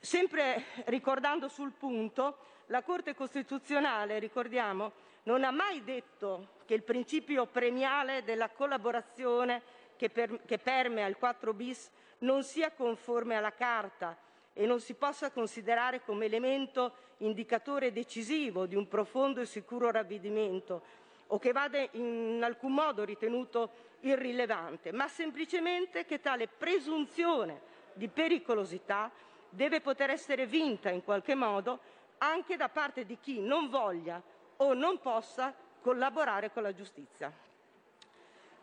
Speaker 13: Sempre ricordando sul punto, la Corte Costituzionale, ricordiamo, non ha mai detto che il principio premiale della collaborazione che, per- che permea il 4 bis non sia conforme alla Carta e non si possa considerare come elemento indicatore decisivo di un profondo e sicuro ravvedimento o che vada in alcun modo ritenuto irrilevante, ma semplicemente che tale presunzione di pericolosità deve poter essere vinta in qualche modo anche da parte di chi non voglia o non possa collaborare con la giustizia.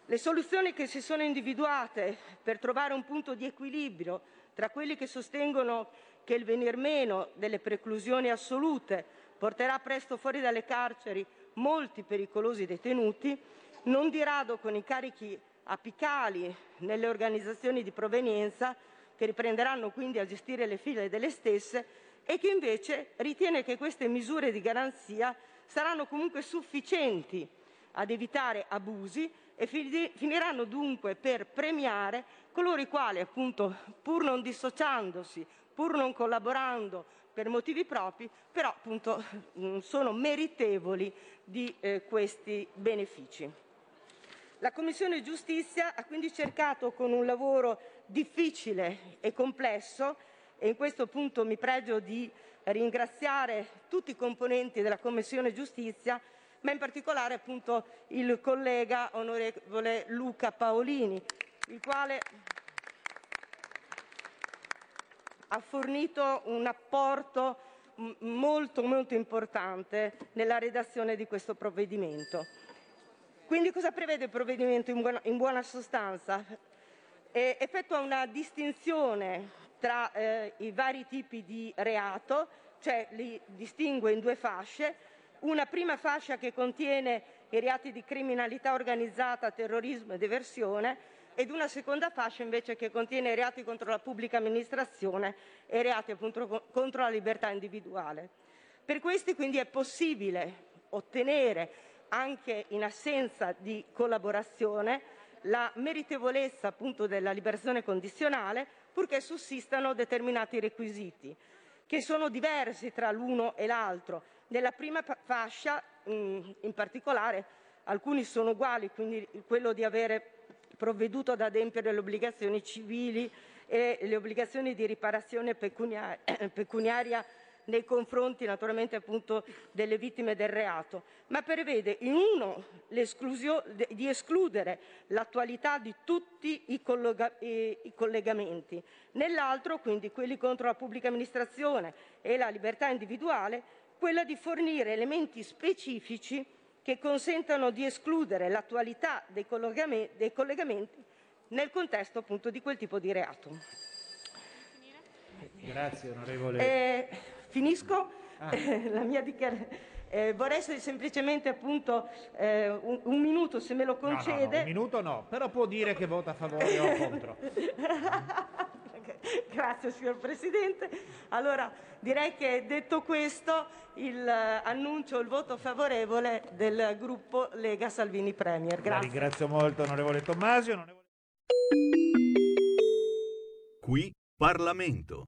Speaker 13: Le soluzioni che si sono individuate per trovare un punto di equilibrio tra quelli che sostengono che il venir meno delle preclusioni assolute porterà presto fuori dalle carceri molti pericolosi detenuti, non di rado con incarichi apicali nelle organizzazioni di provenienza, che riprenderanno quindi a gestire le file delle stesse, e che invece ritiene che queste misure di garanzia saranno comunque sufficienti ad evitare abusi e finiranno dunque per premiare coloro i quali, appunto, pur non dissociandosi, pur non collaborando per motivi propri, però appunto sono meritevoli di eh, questi benefici. La Commissione Giustizia ha quindi cercato con un lavoro difficile e complesso, e in questo punto mi pregio di ringraziare tutti i componenti della Commissione Giustizia, ma in particolare appunto il collega onorevole Luca Paolini, il quale ha fornito un apporto molto molto importante nella redazione di questo provvedimento. Quindi cosa prevede il provvedimento in buona, sostanza? Eh, effettua una distinzione tra eh, i vari tipi di reato, cioè li distingue in due fasce, una prima fascia che contiene i reati di criminalità organizzata, terrorismo ed eversione ed una seconda fascia invece che contiene i reati contro la pubblica amministrazione e i reati appunto contro la libertà individuale. Per questi quindi è possibile ottenere anche in assenza di collaborazione la meritevolezza appunto della liberazione condizionale purché sussistano determinati requisiti che sono diversi tra l'uno e l'altro. Nella prima fascia, in particolare, alcuni sono uguali, quindi quello di avere provveduto ad adempiere le obbligazioni civili e le obbligazioni di riparazione pecuniaria nei confronti naturalmente appunto delle vittime del reato, ma prevede in uno di escludere l'attualità di tutti i, collega- i collegamenti, nell'altro, quindi quelli contro la pubblica amministrazione e la libertà individuale, quella di fornire elementi specifici che consentano di escludere l'attualità dei, dei collegamenti nel contesto appunto di quel tipo di reato.
Speaker 14: Grazie onorevole.
Speaker 13: Eh, finisco ah. la mia dichiarazione. Eh, vorrei semplicemente appunto eh, un, un, minuto se me lo concede. No, no, no,
Speaker 14: un minuto no, però può dire che vota a favore o contro.
Speaker 13: Grazie signor Presidente. Allora direi che detto questo il, uh, annuncio il voto favorevole del gruppo Lega Salvini Premier. Grazie.
Speaker 14: La ringrazio molto onorevole Tommasio. Onorevole...
Speaker 12: Qui Parlamento.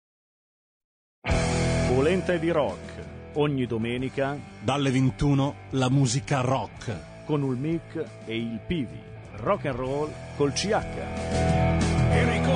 Speaker 15: Volente di rock. Ogni domenica
Speaker 9: dalle 21 la musica rock
Speaker 15: con il mic e il Pivi. Rock and roll col CH.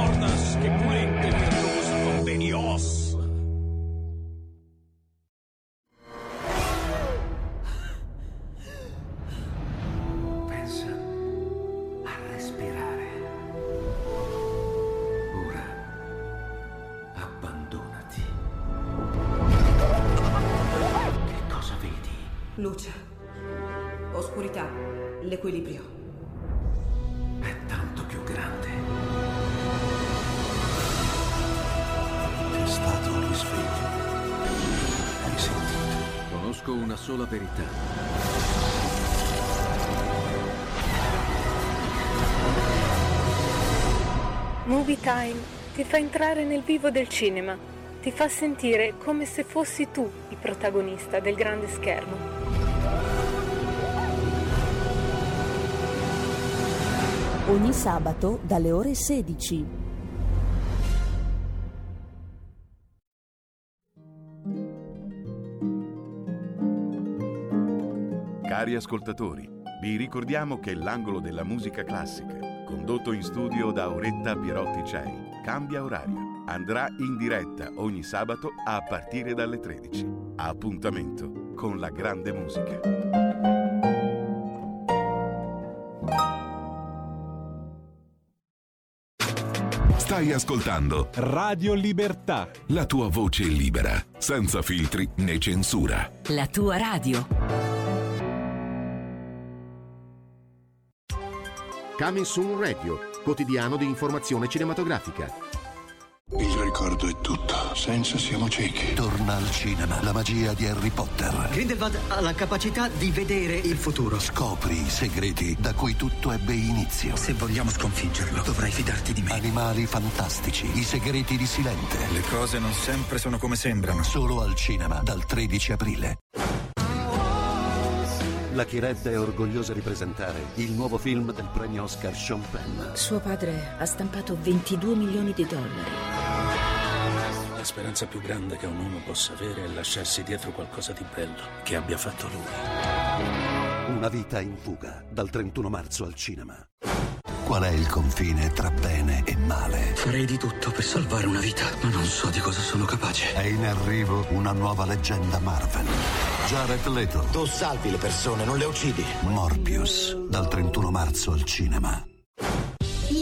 Speaker 16: Vivo del cinema, ti fa sentire come se fossi tu il protagonista del grande schermo.
Speaker 17: ogni sabato dalle ore 16.
Speaker 18: Cari ascoltatori, vi ricordiamo che l'angolo della musica classica condotto in studio da Auretta Pierotti Cei, cambia orario. Andrà in diretta ogni sabato a partire dalle 13. Appuntamento con la grande musica. Stai ascoltando
Speaker 9: Radio Libertà.
Speaker 18: la tua voce libera, senza filtri né censura.
Speaker 17: La tua radio.
Speaker 19: Coming Soon Radio, quotidiano di informazione cinematografica.
Speaker 20: Ricordo è tutto, senza siamo ciechi. Torna al cinema, la magia di Harry Potter.
Speaker 21: Grindelwald ha la capacità di vedere il futuro.
Speaker 20: Scopri i segreti da cui tutto ebbe inizio.
Speaker 21: Se vogliamo sconfiggerlo, dovrai fidarti di me.
Speaker 20: Animali fantastici, i segreti di Silente.
Speaker 21: Le cose non sempre sono come sembrano.
Speaker 20: Solo al cinema, dal 13 aprile. La Chired è orgogliosa di presentare il nuovo film del premio Oscar Sean Penn.
Speaker 17: Suo padre ha stampato 22 milioni di dollari.
Speaker 22: La speranza più grande che un uomo possa avere è lasciarsi dietro qualcosa di bello che abbia fatto lui.
Speaker 20: Una vita in fuga, dal 31 marzo al cinema. Qual è il confine tra bene e male?
Speaker 21: Farei di tutto per salvare una vita, ma non so di cosa sono capace.
Speaker 20: È in arrivo una nuova leggenda Marvel. Jared Leto.
Speaker 23: Tu salvi le persone, non le uccidi.
Speaker 20: Morbius, dal 31 marzo al cinema.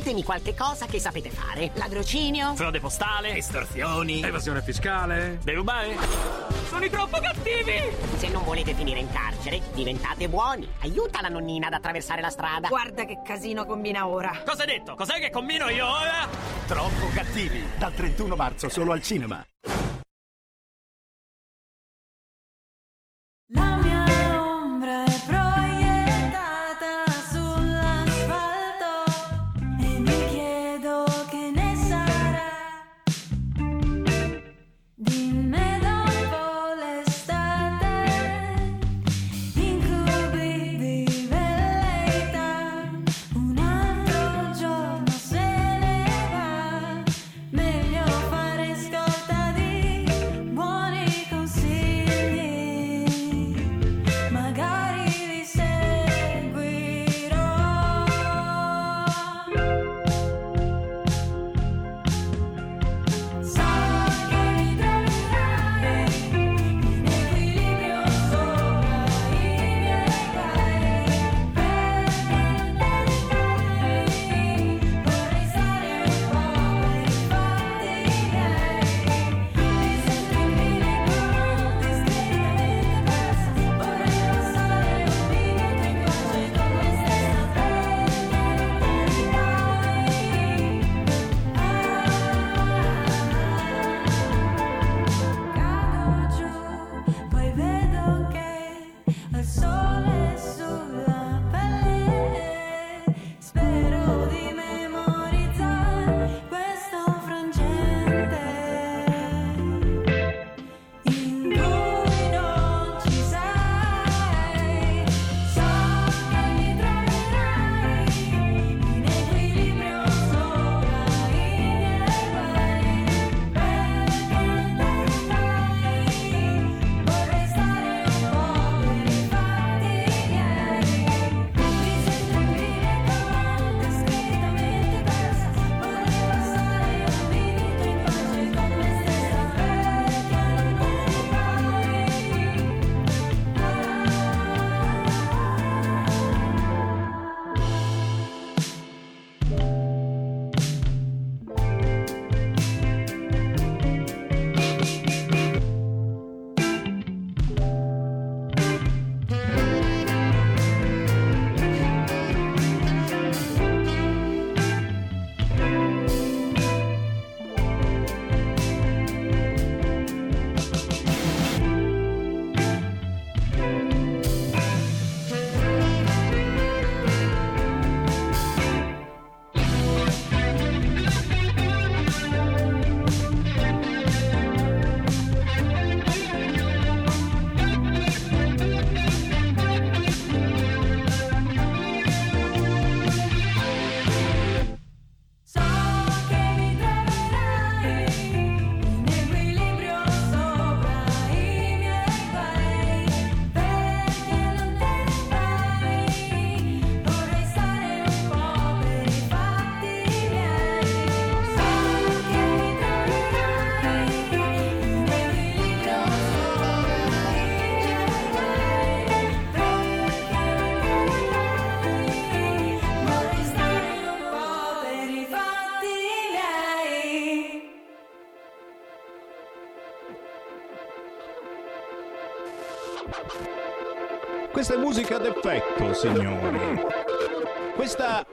Speaker 24: Ditemi qualche cosa che sapete fare. Ladrocinio?
Speaker 25: Frode postale?
Speaker 24: Estorsioni?
Speaker 25: Evasione fiscale? Derubare? Sono troppo cattivi!
Speaker 24: Se non volete finire in carcere, diventate buoni. Aiuta la nonnina ad attraversare la strada.
Speaker 26: Guarda che casino combina ora.
Speaker 25: Cosa hai detto? Cos'è che combino io ora?
Speaker 23: Troppo cattivi. Dal 31 marzo solo al cinema.
Speaker 1: Musica d'effetto, signori. Questa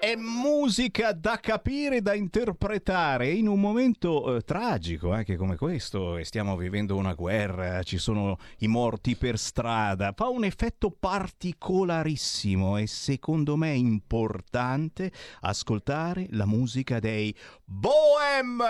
Speaker 1: è musica da capire, da interpretare in un momento eh, tragico anche come questo. e Stiamo vivendo una guerra, ci sono i morti per strada. Fa un effetto particolarissimo e secondo me importante ascoltare la musica dei Bohem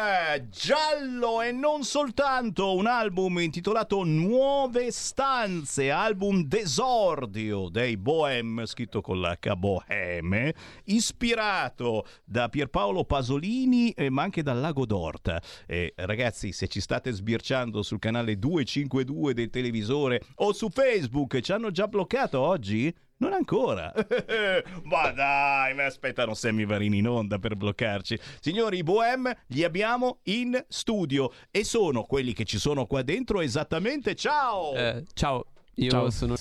Speaker 1: Giallo e non soltanto un album intitolato Nuove Stanze, album d'esordio dei Bohem, scritto con l'H Boheme, ispirato da Pierpaolo Pasolini eh, ma anche dal Lago d'Orta. E, ragazzi, se ci state sbirciando sul canale 252 del televisore o su Facebook, ci hanno già bloccato oggi? Non ancora. Ma dai, mi aspettano Sammy Varini in onda per bloccarci. Signori, i Bohem li abbiamo in studio e sono quelli che ci sono qua dentro esattamente. Ciao!
Speaker 27: Eh, ciao, io
Speaker 28: Ciao.
Speaker 27: sono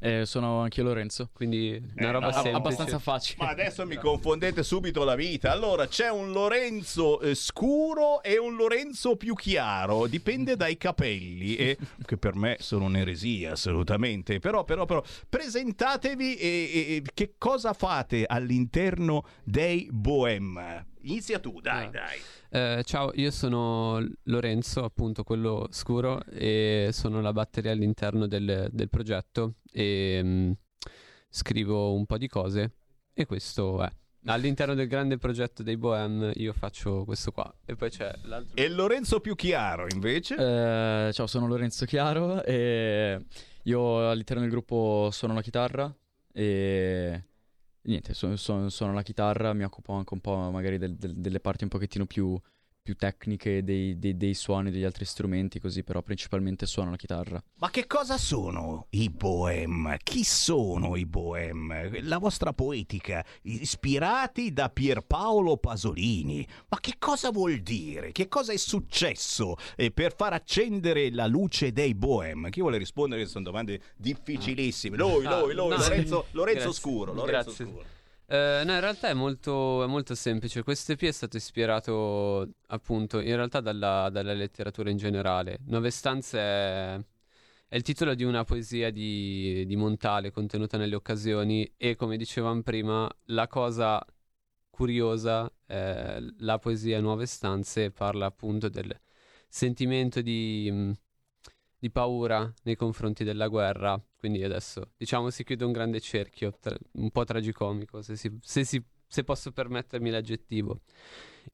Speaker 28: Eh, sono anch'io Lorenzo.
Speaker 27: quindi una roba
Speaker 28: a-
Speaker 27: semplice.
Speaker 28: abbastanza facile.
Speaker 1: Ma adesso mi confondete subito la vita. Allora, c'è un Lorenzo eh, scuro e un Lorenzo più chiaro. Dipende dai capelli, e, che per me sono un'eresia, assolutamente. Però, però, però, presentatevi e, e- e che cosa fate all'interno dei Bohem. Inizia tu, dai, dai.
Speaker 27: Eh, ciao, io sono Lorenzo, appunto quello scuro, e sono la batteria all'interno del, del progetto e mm, scrivo un po' di cose e questo è. All'interno del grande progetto dei Bohem io faccio questo qua e poi c'è l'altro.
Speaker 1: E Lorenzo più chiaro, invece?
Speaker 28: Eh, ciao, sono Lorenzo Chiaro e io all'interno del gruppo suono la chitarra e niente, su- su- suono la chitarra, mi occupo anche un po' magari del- del- delle parti un pochettino più, più tecniche dei, dei- dei suoni degli altri strumenti, così però principalmente suono la chitarra.
Speaker 1: Ma che cosa sono i Bohem? Chi sono i Bohem? La vostra poetica, ispirati da Pierpaolo Pasolini. Ma che cosa vuol dire? Che cosa è successo eh, per far accendere la luce dei Bohem? Chi vuole rispondere? Sono domande difficilissime. Lui,
Speaker 27: Ah,
Speaker 1: lui, lui, Lorenzo, Lorenzo
Speaker 27: grazie,
Speaker 1: Scuro. Lorenzo
Speaker 27: grazie.
Speaker 1: Scuro.
Speaker 27: Eh, no, in realtà è molto, è molto semplice. Questo EP è stato ispirato appunto in realtà dalla, dalla letteratura in generale. Nove stanze è, è il titolo di una poesia di, di Montale contenuta nelle occasioni e come dicevamo prima, la cosa curiosa, è la poesia Nuove stanze parla appunto del sentimento di, di paura nei confronti della guerra. Quindi adesso diciamo si chiude un grande cerchio, tra- un po' tragicomico, se, si- se si- se posso permettermi l'aggettivo.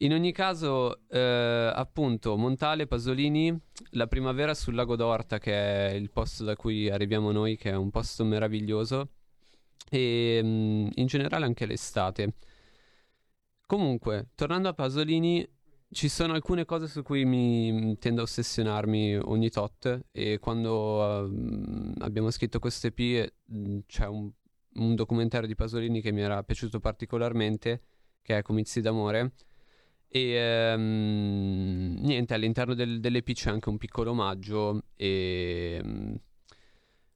Speaker 27: In ogni caso, eh, appunto, Montale, Pasolini, la primavera sul lago d'Orta, che è il posto da cui arriviamo noi, che è un posto meraviglioso, e mm, in generale anche l'estate. Comunque, tornando a Pasolini, ci sono alcune cose su cui mi mm, tendo a ossessionarmi ogni tot e quando ehm, abbiamo scritto questo EP mh, c'è un, un documentario di Pasolini che mi era piaciuto particolarmente, che è Comizi d'amore. E ehm, niente, all'interno del, dell'EP c'è anche un piccolo omaggio e mm,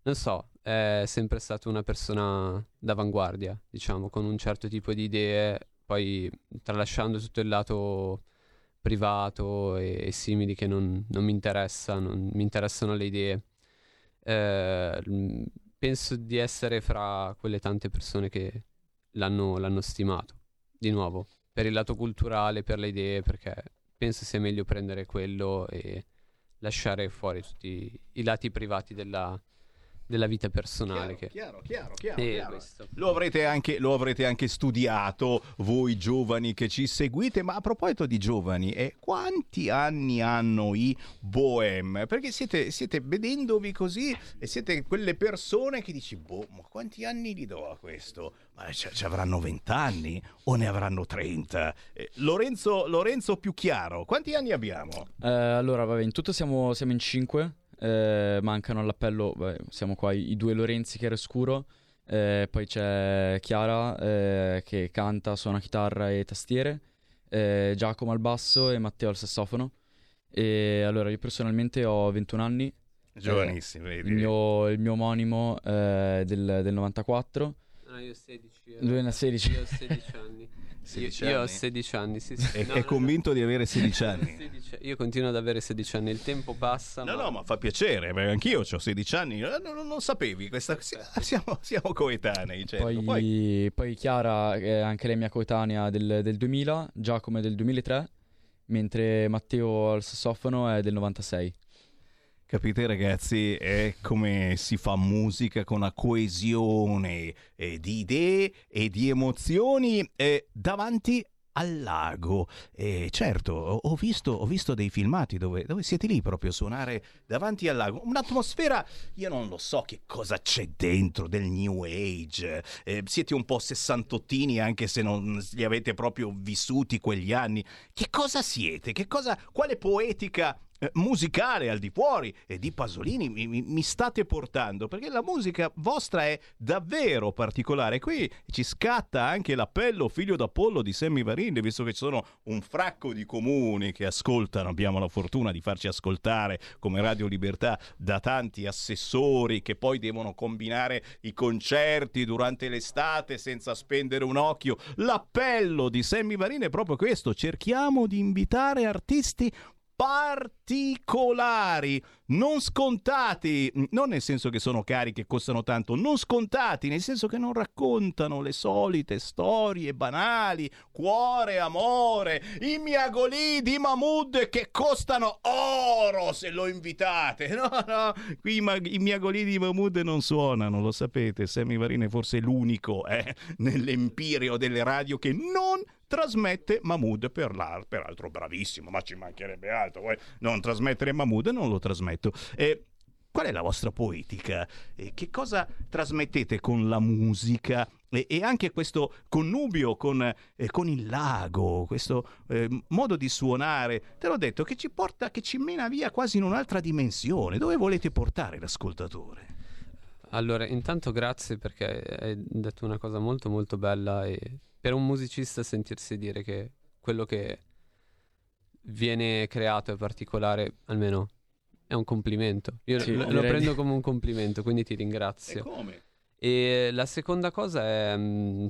Speaker 27: non so, è sempre stato una persona d'avanguardia, diciamo, con un certo tipo di idee, poi tralasciando tutto il lato privato e, e simili che non, non mi interessa, non mi interessano le idee. Eh, penso di essere fra quelle tante persone che l'hanno, l'hanno stimato, di nuovo, per il lato culturale, per le idee, perché penso sia meglio prendere quello e lasciare fuori tutti i lati privati della, della vita personale. che...
Speaker 1: Chiaro, chiaro, chiaro. Chiaro. Lo avrete, anche, lo avrete anche studiato voi giovani che ci seguite, ma a proposito di giovani, eh, quanti anni hanno i Bohem? Perché siete, siete vedendovi così e siete quelle persone che dici, boh, ma quanti anni gli do a questo? Ma ci, ci avranno 20 anni o ne avranno 30? Eh, Lorenzo, Lorenzo più chiaro, quanti anni abbiamo?
Speaker 28: Eh, allora, vabbè, in tutto siamo, siamo in cinque. Eh, mancano all'appello, vabbè, siamo qua i, i due Lorenzi che era scuro. eh, poi c'è Chiara eh, che canta, suona chitarra e tastiere. eh, Giacomo al basso e Matteo al sassofono. E allora, io personalmente ho 21 anni.
Speaker 1: Giovanissimi,
Speaker 28: eh,
Speaker 1: vedi.
Speaker 28: il, mio, il mio omonimo eh, del, del 94.
Speaker 27: No, io 16.
Speaker 28: Lui ne ha 16.
Speaker 27: Io ho 16 anni. Io,
Speaker 1: 16
Speaker 27: io ho
Speaker 1: anni?
Speaker 27: 16 anni, sì, sì.
Speaker 1: È,
Speaker 27: No,
Speaker 1: è
Speaker 27: no,
Speaker 1: convinto di avere 16 anni?
Speaker 27: 16 Io continuo ad avere 16 anni, il tempo passa.
Speaker 1: No,
Speaker 27: ma...
Speaker 1: no, ma fa piacere, perché anch'io ho 16 anni, eh, non, non- non sapevi, questa, siamo, siamo coetanei. certo.
Speaker 28: Poi,
Speaker 1: Poi-
Speaker 28: poi Chiara è anche lei mia coetanea del, del 2000, Giacomo è del 2003, mentre Matteo al sassofono è del 96.
Speaker 1: Capite ragazzi, è come si fa musica con una coesione eh, di idee e di emozioni eh, davanti al lago. E certo, ho visto, ho visto dei filmati dove, dove siete lì proprio a suonare davanti al lago. Un'atmosfera, io non lo so che cosa c'è dentro del New Age. Eh, siete un po' sessantottini anche se non li avete proprio vissuti quegli anni. Che cosa siete? Che cosa, quale poetica eh, musicale al di fuori e di Pasolini mi, mi- mi state portando perché la musica vostra è davvero particolare. Qui ci scatta anche l'appello figlio d'Apollo di Sammy Varin visto che ci sono un fracco di comuni che ascoltano. Abbiamo la fortuna di farci ascoltare come Radio Libertà da tanti assessori che poi devono combinare i concerti durante l'estate senza spendere un occhio. L'appello di Sammy Varin è proprio questo. Cerchiamo di invitare artisti particolari, non scontati, non nel senso che sono cari che costano tanto, non scontati, nel senso che non raccontano le solite storie banali, cuore, amore, i miagolì di Mahmood che costano oro se lo invitate. No, no, qui i, ma- i miagolì di Mahmood non suonano, lo sapete, Sammy Varin è forse l'unico eh, nell'empireo delle radio che non trasmette Mahmood per l'ar- peraltro bravissimo, ma ci mancherebbe altro, vuoi non trasmettere Mahmood non lo trasmetto. E qual è la vostra poetica? E che cosa trasmettete con la musica? E, e anche questo connubio con, eh, con il lago, questo eh, modo di suonare, te l'ho detto, che ci porta, che ci mena via quasi in un'altra dimensione. Dove volete portare l'ascoltatore?
Speaker 27: Allora, intanto grazie perché hai detto una cosa molto molto bella e per un musicista sentirsi dire che quello che viene creato è particolare, almeno è un complimento. Io
Speaker 28: Sì,
Speaker 27: lo, lo prendo come un complimento, quindi ti ringrazio.
Speaker 1: come?
Speaker 27: E la seconda cosa è, mm,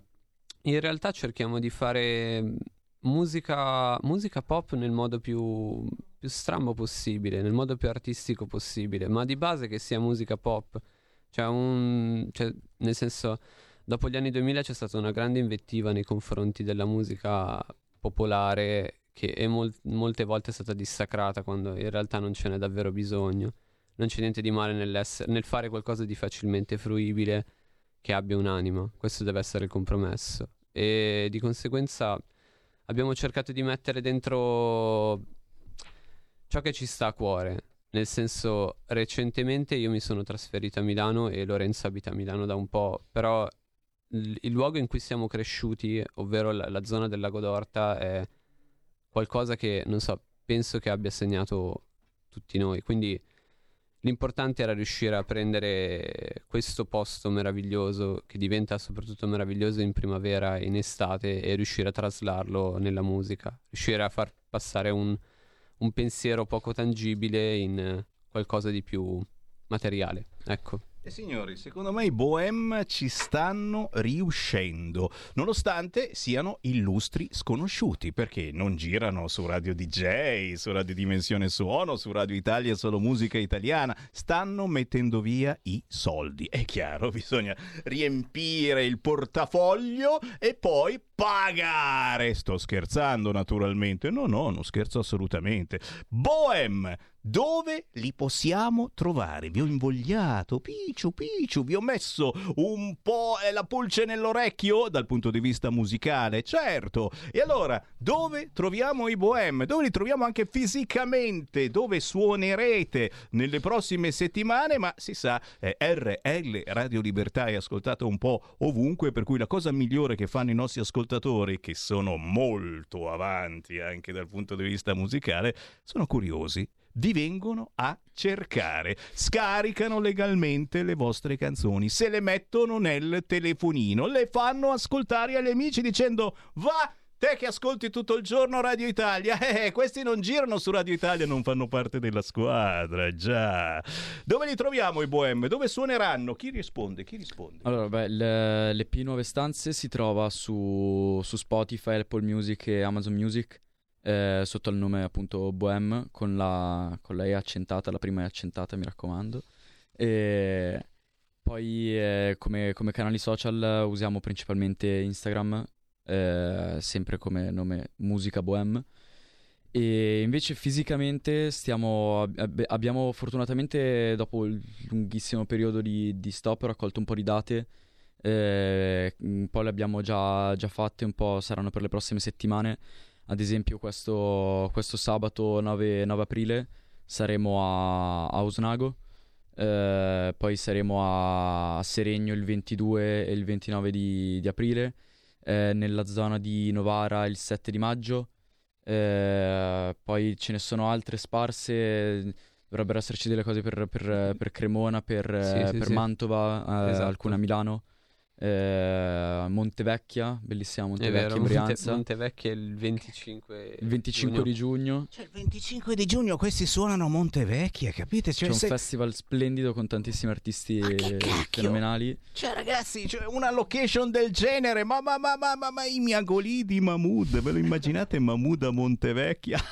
Speaker 27: in realtà cerchiamo di fare mm, musica, musica pop nel modo più, più strambo possibile, nel modo più artistico possibile, ma di base che sia musica pop. Cioè, un, cioè, nel senso, dopo gli anni 2000 c'è stata una grande invettiva nei confronti della musica popolare che mol- molte volte è stata dissacrata quando in realtà non ce n'è davvero bisogno. Non c'è niente di male nel fare qualcosa di facilmente fruibile che abbia un'anima. Questo deve essere il compromesso. E di conseguenza abbiamo cercato di mettere dentro ciò che ci sta a cuore. Nel senso, recentemente io mi sono trasferito a Milano e Lorenzo abita a Milano da un po', però il, luogo in cui siamo cresciuti, ovvero la, la zona del Lago d'Orta, è qualcosa che, non so, penso che abbia segnato tutti noi. Quindi l'importante era riuscire a prendere questo posto meraviglioso, che diventa soprattutto meraviglioso in primavera e in estate, e riuscire a traslarlo nella musica, riuscire a far passare un, un pensiero poco tangibile in qualcosa di più materiale. Ecco.
Speaker 1: E signori, secondo me i Bohem ci stanno riuscendo, nonostante siano illustri sconosciuti, perché non girano su Radio DJ, su Radio Dimensione Suono, su Radio Italia solo musica italiana, stanno mettendo via i soldi. È chiaro, bisogna riempire il portafoglio e poi pagare. Sto scherzando naturalmente, no no, non scherzo assolutamente. Bohem, dove li possiamo trovare? Vi ho invogliato, picciu picciu, vi ho messo un po' eh, la pulce nell'orecchio dal punto di vista musicale, certo. E allora, dove troviamo i Bohem? Dove li troviamo anche fisicamente? Dove suonerete nelle prossime settimane? Ma si sa, eh, RL Radio Libertà è ascoltato un po' ovunque, per cui la cosa migliore che fanno i nostri ascoltatori, che sono molto avanti anche dal punto di vista musicale, sono curiosi vi vengono a cercare, scaricano legalmente le vostre canzoni, se le mettono nel telefonino, le fanno ascoltare agli amici dicendo va Te che ascolti tutto il giorno Radio Italia, eh, questi non girano su Radio Italia, non fanno parte della squadra, già. Dove li troviamo i Bohem? Dove suoneranno? Chi risponde? Chi risponde?
Speaker 28: Allora, beh, l- l'EP Nuove Stanze si trova su, su Spotify, Apple Music e Amazon Music eh, sotto il nome appunto Bohem con la, con la accentata, la prima è accentata mi raccomando. E poi eh, come, come canali social usiamo principalmente Instagram, eh, sempre come nome Musica Bohem. E invece fisicamente stiamo, ab- abbiamo fortunatamente dopo il lunghissimo periodo di, di stop raccolto un po' di date, eh, un po' le abbiamo già, già fatte, un po' saranno per le prossime settimane. Ad esempio questo, questo sabato 9, 9 aprile saremo a, a Osnago, eh, poi saremo a Seregno il 22 e il 29 di, di aprile, eh, nella zona di Novara il 7 di maggio. Eh, poi ce ne sono altre sparse. Dovrebbero esserci delle cose per, per- per Cremona, per,
Speaker 27: Sì, sì,
Speaker 28: per
Speaker 27: sì.
Speaker 28: Mantova, eh,
Speaker 27: Esatto.
Speaker 28: alcune a Milano. Eh, Montevecchia, bellissima
Speaker 27: È
Speaker 28: Montevecchia
Speaker 27: vero, Monte,
Speaker 28: Brianza.
Speaker 27: Montevecchia il 25
Speaker 28: il 25 di giugno
Speaker 1: Cioè, il 25 di giugno questi suonano a Montevecchia, capite? Cioè,
Speaker 28: c'è un
Speaker 1: se-
Speaker 28: festival splendido con tantissimi artisti fenomenali.
Speaker 1: Cioè, ragazzi, cioè, una location del genere, ma, ma, ma, ma, ma, ma i miagoli di Mahmood, ve lo immaginate Mahmood a Montevecchia?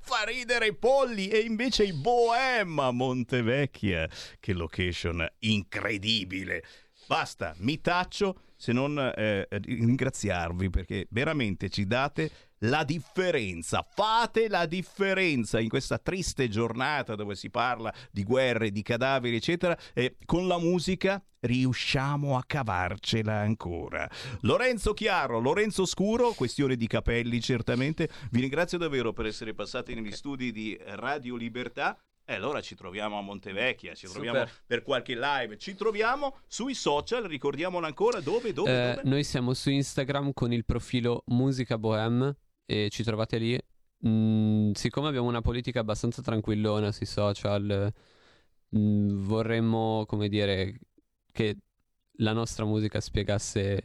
Speaker 1: Fa ridere i polli e invece i bohem a Montevecchia. Che location incredibile. Basta, mi taccio se non eh, ringraziarvi perché veramente ci date la differenza, fate la differenza in questa triste giornata dove si parla di guerre, di cadaveri, eccetera, e con la musica riusciamo a cavarcela ancora. Lorenzo Chiaro, Lorenzo Scuro, questione di capelli certamente, vi ringrazio davvero per essere passati negli studi di Radio Libertà. E allora ci troviamo a Montevecchia, ci troviamo
Speaker 27: Super.
Speaker 1: per qualche live, ci troviamo sui social, ricordiamolo ancora, dove, dove,
Speaker 27: Eh,
Speaker 1: dove?
Speaker 27: noi siamo su Instagram con il profilo Musica Bohem e ci trovate lì. Mm, siccome abbiamo una politica abbastanza tranquillona sui social, mm, vorremmo, come dire, che la nostra musica spiegasse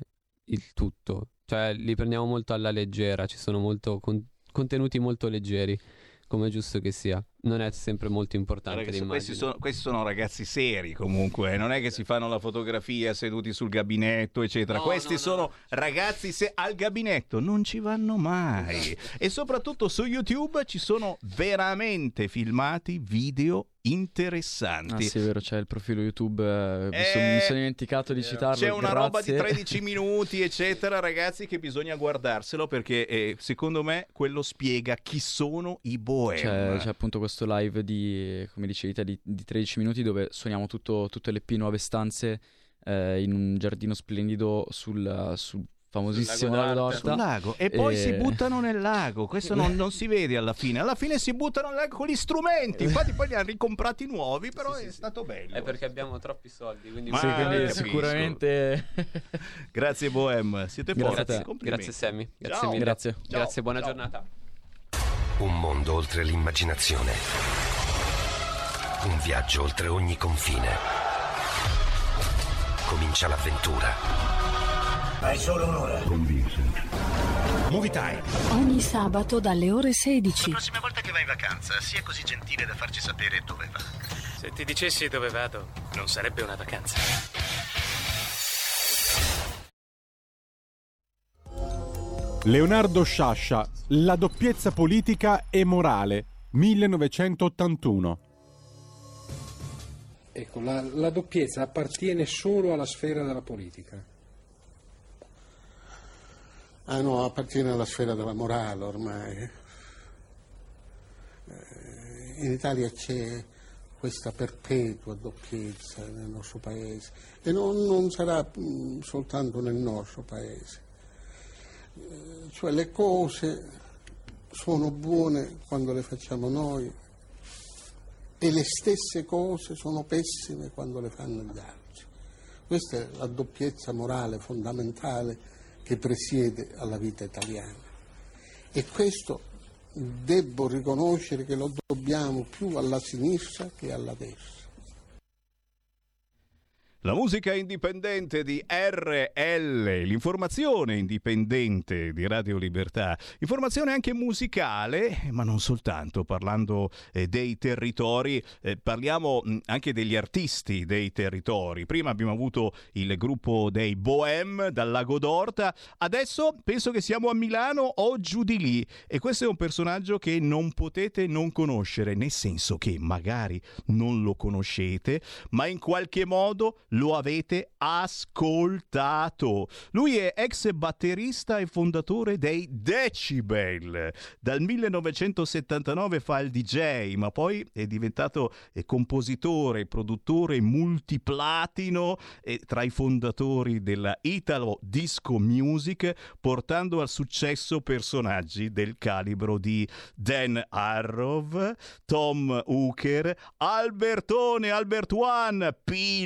Speaker 27: il tutto. Cioè, li prendiamo molto alla leggera, ci sono molto con- contenuti molto leggeri, come è giusto che sia. Non è sempre molto importante l'immagine.
Speaker 1: questi, sono, questi sono ragazzi seri comunque, non è che si fanno la fotografia seduti sul gabinetto, eccetera.
Speaker 27: No,
Speaker 1: questi
Speaker 27: no,
Speaker 1: sono ragazzi se al gabinetto non ci vanno mai. E soprattutto su YouTube ci sono veramente filmati video
Speaker 28: Ah
Speaker 1: interessanti.
Speaker 28: sì, è vero, c'è il profilo YouTube, eh, mi,
Speaker 1: Eh,
Speaker 28: son- mi sono dimenticato di citarlo.
Speaker 1: C'è una roba di
Speaker 28: grazie.
Speaker 1: 13 minuti, eccetera, ragazzi, che bisogna guardarselo perché eh, secondo me quello spiega chi sono i bohem.
Speaker 28: C'è, c'è appunto questo live di, come dicevi te, di, di 13 minuti dove suoniamo tutto, tutte le P nuove stanze eh, in un giardino splendido sul, sul famosissimo lago d'Orta.
Speaker 1: Sul lago. E poi
Speaker 28: E-
Speaker 1: si buttano nel lago. Questo non, non si vede alla fine. Alla fine si buttano nel lago con gli strumenti. Infatti, poi li hanno ricomprati nuovi. Però è stato bello.
Speaker 27: È perché abbiamo troppi soldi, quindi
Speaker 1: Ma
Speaker 28: Sì, quindi sicuramente
Speaker 1: Grazie, Bohem. Siete
Speaker 28: Grazie
Speaker 1: forti. Complimenti.
Speaker 27: Grazie Sammy, grazie
Speaker 1: Ciao.
Speaker 27: mille.
Speaker 28: Grazie.
Speaker 27: Grazie, buona giornata.
Speaker 20: Un mondo oltre l'immaginazione. Un viaggio oltre ogni confine. Comincia l'avventura.
Speaker 23: Hai solo un'ora. Con Vincent. Movie time.
Speaker 17: Ogni sabato dalle ore 16.
Speaker 23: La prossima volta che vai in vacanza, sia così gentile da farci sapere dove va.
Speaker 29: Se ti dicessi dove vado, non sarebbe una vacanza.
Speaker 9: Leonardo Sciascia, La doppiezza politica e morale, 1981.
Speaker 30: Ecco, la, la doppiezza appartiene solo alla sfera della politica.
Speaker 31: Ah no, appartiene alla sfera della morale ormai. Eh, In Italia c'è questa perpetua doppiezza nel nostro paese e non, non sarà mm, soltanto nel nostro paese. Eh, Cioè le cose sono buone quando le facciamo noi e le stesse cose sono pessime quando le fanno gli altri. Questa è la doppiezza morale fondamentale che presiede alla vita italiana. E questo debbo riconoscere che lo dobbiamo più alla sinistra che alla destra.
Speaker 1: La musica indipendente di RL, l'informazione indipendente di Radio Libertà, informazione anche musicale, ma non soltanto, parlando eh, dei territori, eh, parliamo mh, anche degli artisti dei territori. Prima abbiamo avuto il gruppo dei Bohem dal Lago d'Orta, adesso penso che siamo a Milano o giù di lì. E questo è un personaggio che non potete non conoscere, nel senso che magari non lo conoscete, ma in qualche modo lo avete ascoltato. Lui è ex batterista e fondatore dei Decibel. Dal 1979 fa il DJ, ma poi è diventato compositore, produttore multiplatino e tra i fondatori della Italo Disco Music, portando al successo personaggi del calibro di Dan Arrow, Tom Hooker, Albertone, Albert One, P.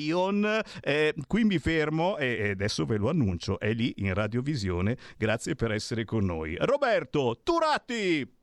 Speaker 1: Lion. Eh, qui mi fermo e adesso ve lo annuncio, è lì in radiovisione. Grazie per essere con noi. Roberto Turatti!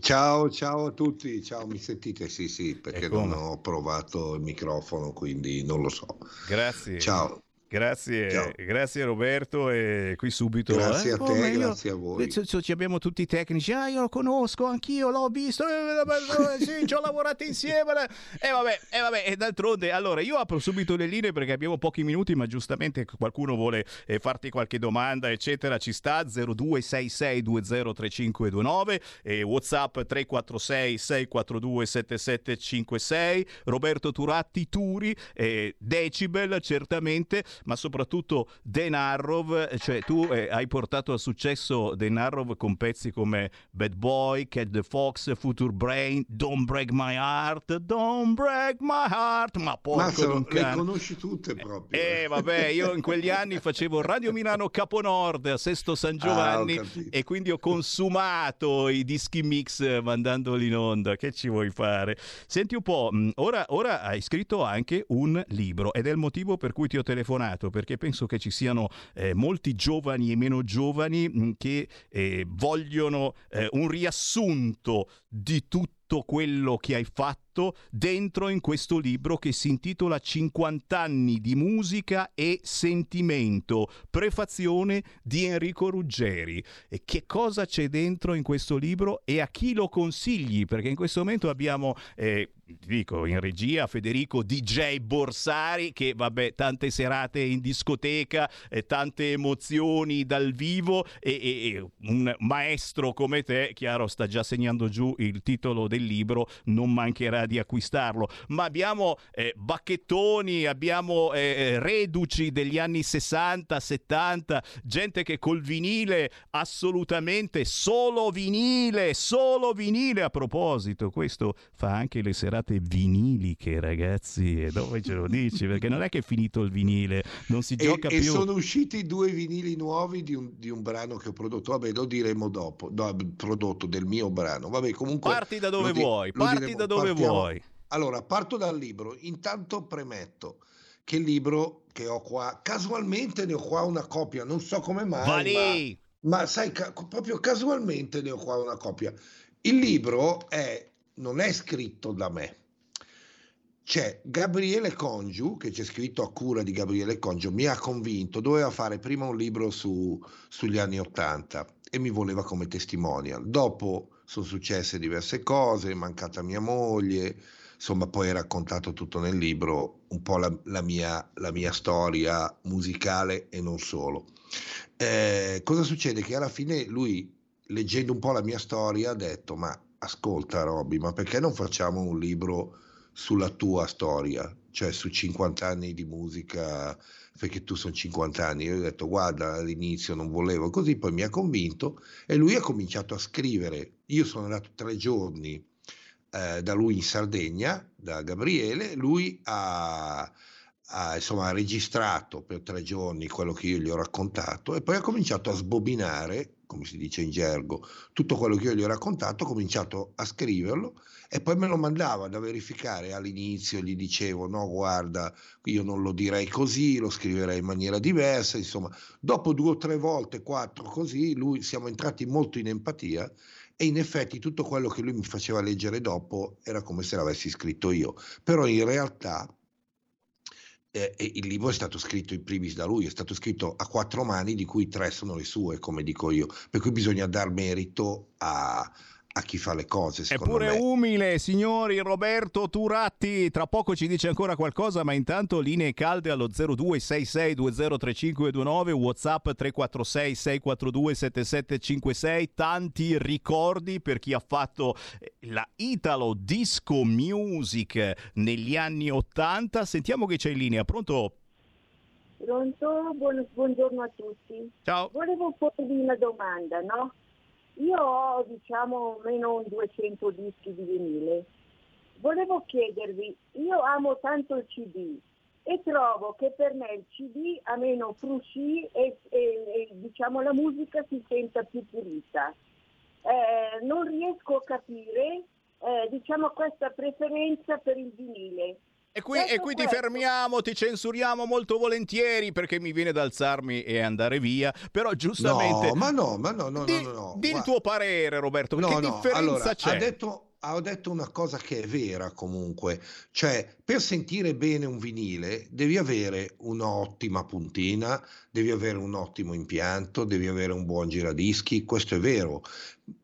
Speaker 32: Ciao, ciao a tutti, ciao, mi sentite? Sì, sì, perché non ho provato il microfono, quindi non lo so.
Speaker 1: Grazie.
Speaker 32: Ciao.
Speaker 1: Grazie,
Speaker 32: Ciao.
Speaker 1: grazie Roberto e qui subito
Speaker 32: Grazie
Speaker 1: eh,
Speaker 32: a te,
Speaker 1: come io-
Speaker 32: grazie a voi.
Speaker 1: Ci- abbiamo tutti i tecnici. Ah io lo conosco anch'io l'ho visto. Eh, eh, sì ci ho lavorato insieme. E vabbè e vabbè e d'altronde allora io apro subito le linee perché abbiamo pochi minuti ma giustamente qualcuno vuole eh, farti qualche domanda eccetera ci sta. 0266203529 e whatsapp 346 642 7756 Roberto Turatti Turi eh, Decibel certamente ma soprattutto Dan Arrow cioè tu eh, hai portato al successo Dan Arrow con pezzi come Bad Boy, Cat the Fox, Future Brain, Don't Break My Heart, Don't Break My Heart ma porco
Speaker 32: le conosci tutte proprio.
Speaker 1: Eh vabbè, io in quegli anni facevo Radio Milano Caponord a Sesto San Giovanni
Speaker 32: Ah, ho capito.
Speaker 1: e quindi ho consumato i dischi mix eh, mandandoli in onda. Che ci vuoi fare? Senti un po', mh, ora, ora hai scritto anche un libro ed è il motivo per cui ti ho telefonato, perché penso che ci siano eh, molti giovani e meno giovani mh, che eh, vogliono eh, un riassunto di tutto quello che hai fatto dentro in questo libro che si intitola 50 anni di musica e sentimento, prefazione di Enrico Ruggeri. E che cosa c'è dentro in questo libro e a chi lo consigli? Perché in questo momento abbiamo eh, dico in regia Federico DJ Borsari che vabbè tante serate in discoteca eh, tante emozioni dal vivo e, e- e un maestro come te chiaro sta già segnando giù il titolo del libro non mancherà di acquistarlo ma abbiamo eh, bacchettoni abbiamo eh, eh, reduci degli anni 60 70 gente che col vinile assolutamente solo vinile solo vinile a proposito questo fa anche le serate viniliche ragazzi e dove ce lo dici perché non è che è finito il vinile non si
Speaker 32: E,
Speaker 1: gioca
Speaker 32: e
Speaker 1: più
Speaker 32: sono usciti due vinili nuovi di un, di un brano che ho prodotto. Vabbè, lo diremo dopo. No, prodotto del mio brano. Vabbè, comunque.
Speaker 1: Parti da dove
Speaker 32: di-
Speaker 1: vuoi,
Speaker 32: lo
Speaker 1: parti da dove
Speaker 32: Partiamo-
Speaker 1: vuoi.
Speaker 32: Allora, parto dal libro. Intanto premetto che il libro che ho qua, casualmente ne ho qua una copia, non so come mai. Ma, ma sai, ca- proprio casualmente ne ho qua una copia. Il libro è, non è scritto da me. C'è Gabriele Congiu, che c'è scritto a cura di Gabriele Congiu, mi ha convinto, doveva fare prima un libro su- sugli anni Ottanta e mi voleva come testimonial. Dopo sono successe diverse cose, è mancata mia moglie, insomma poi è raccontato tutto nel libro, un po' la, la mia, la mia storia musicale e non solo. Eh, cosa succede? Che alla fine lui, leggendo un po' la mia storia, ha detto, ma ascolta Robby, ma perché non facciamo un libro sulla tua storia, cioè su 50 anni di musica, perché tu sono 50 anni. Io ho detto, guarda, all'inizio non volevo così, poi mi ha convinto e lui ha cominciato a scrivere. Io sono andato tre giorni eh, da lui in Sardegna, da Gabriele, lui ha, ha, insomma, ha registrato per tre giorni quello che io gli ho raccontato e poi ha cominciato a sbobinare, come si dice in gergo, tutto quello che io gli ho raccontato, ho cominciato a scriverlo e poi me lo mandava da verificare all'inizio, gli dicevo no guarda, io non lo direi così, lo scriverei in maniera diversa, insomma, dopo due o tre volte, quattro così, lui siamo entrati molto in empatia e in effetti tutto quello che lui mi faceva leggere dopo era come se l'avessi scritto io, però in realtà eh, il libro è stato scritto in primis da lui, è stato scritto a quattro mani, di cui tre sono le sue, come dico io, per cui bisogna dar merito a, a chi fa le cose.
Speaker 1: È
Speaker 32: Secondo
Speaker 1: pure
Speaker 32: me.
Speaker 1: umile, signori. Roberto Turatti, tra poco ci dice ancora qualcosa, ma intanto linee calde allo 0266203529, WhatsApp 346 642 7756, tanti ricordi per chi ha fatto eh, la Italo Disco Music negli anni 80. Sentiamo che c'è in linea, pronto?
Speaker 33: Pronto? Buon- buongiorno a tutti.
Speaker 1: Ciao.
Speaker 33: Volevo porvi una domanda, no? Io ho, diciamo, meno un 200 dischi di vinile. Volevo chiedervi, io amo tanto il CD e trovo che per me il CD ha meno frusci e, e- e, diciamo, la musica si senta più pulita. Eh, non riesco a capire, eh, diciamo, questa preferenza per il vinile.
Speaker 1: E qui, e qui ti fermiamo, ti censuriamo molto volentieri perché mi viene da alzarmi e andare via. Però giustamente.
Speaker 32: No, ma no, ma no, no,
Speaker 1: di,
Speaker 32: no, no, no.
Speaker 1: di il tuo parere, Roberto.
Speaker 32: No,
Speaker 1: che
Speaker 32: no,
Speaker 1: differenza
Speaker 32: allora,
Speaker 1: c'è?
Speaker 32: Ha detto, ha detto una cosa che è vera comunque, cioè per sentire bene un vinile devi avere un'ottima puntina, devi avere un ottimo impianto, devi avere un buon giradischi, questo è vero.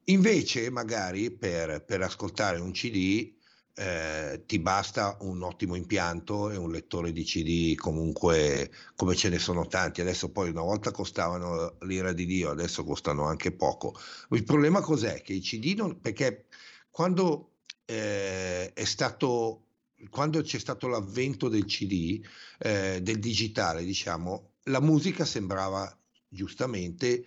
Speaker 32: Invece magari per, per ascoltare un CD eh, ti basta un ottimo impianto e un lettore di CD comunque come ce ne sono tanti. Adesso poi una volta costavano l'ira di Dio, adesso costano anche poco. Il problema cos'è? Che i CD non... perché quando eh, è stato quando c'è stato l'avvento del CD, eh, del digitale, diciamo, la musica sembrava giustamente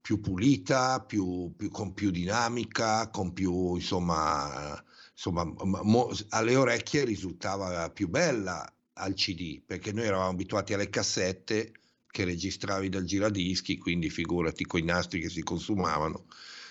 Speaker 32: più pulita, più, più- con più dinamica, con più, insomma, insomma mo- alle orecchie risultava più bella al CD, perché noi eravamo abituati alle cassette che registravi dal giradischi, quindi figurati con i nastri che si consumavano.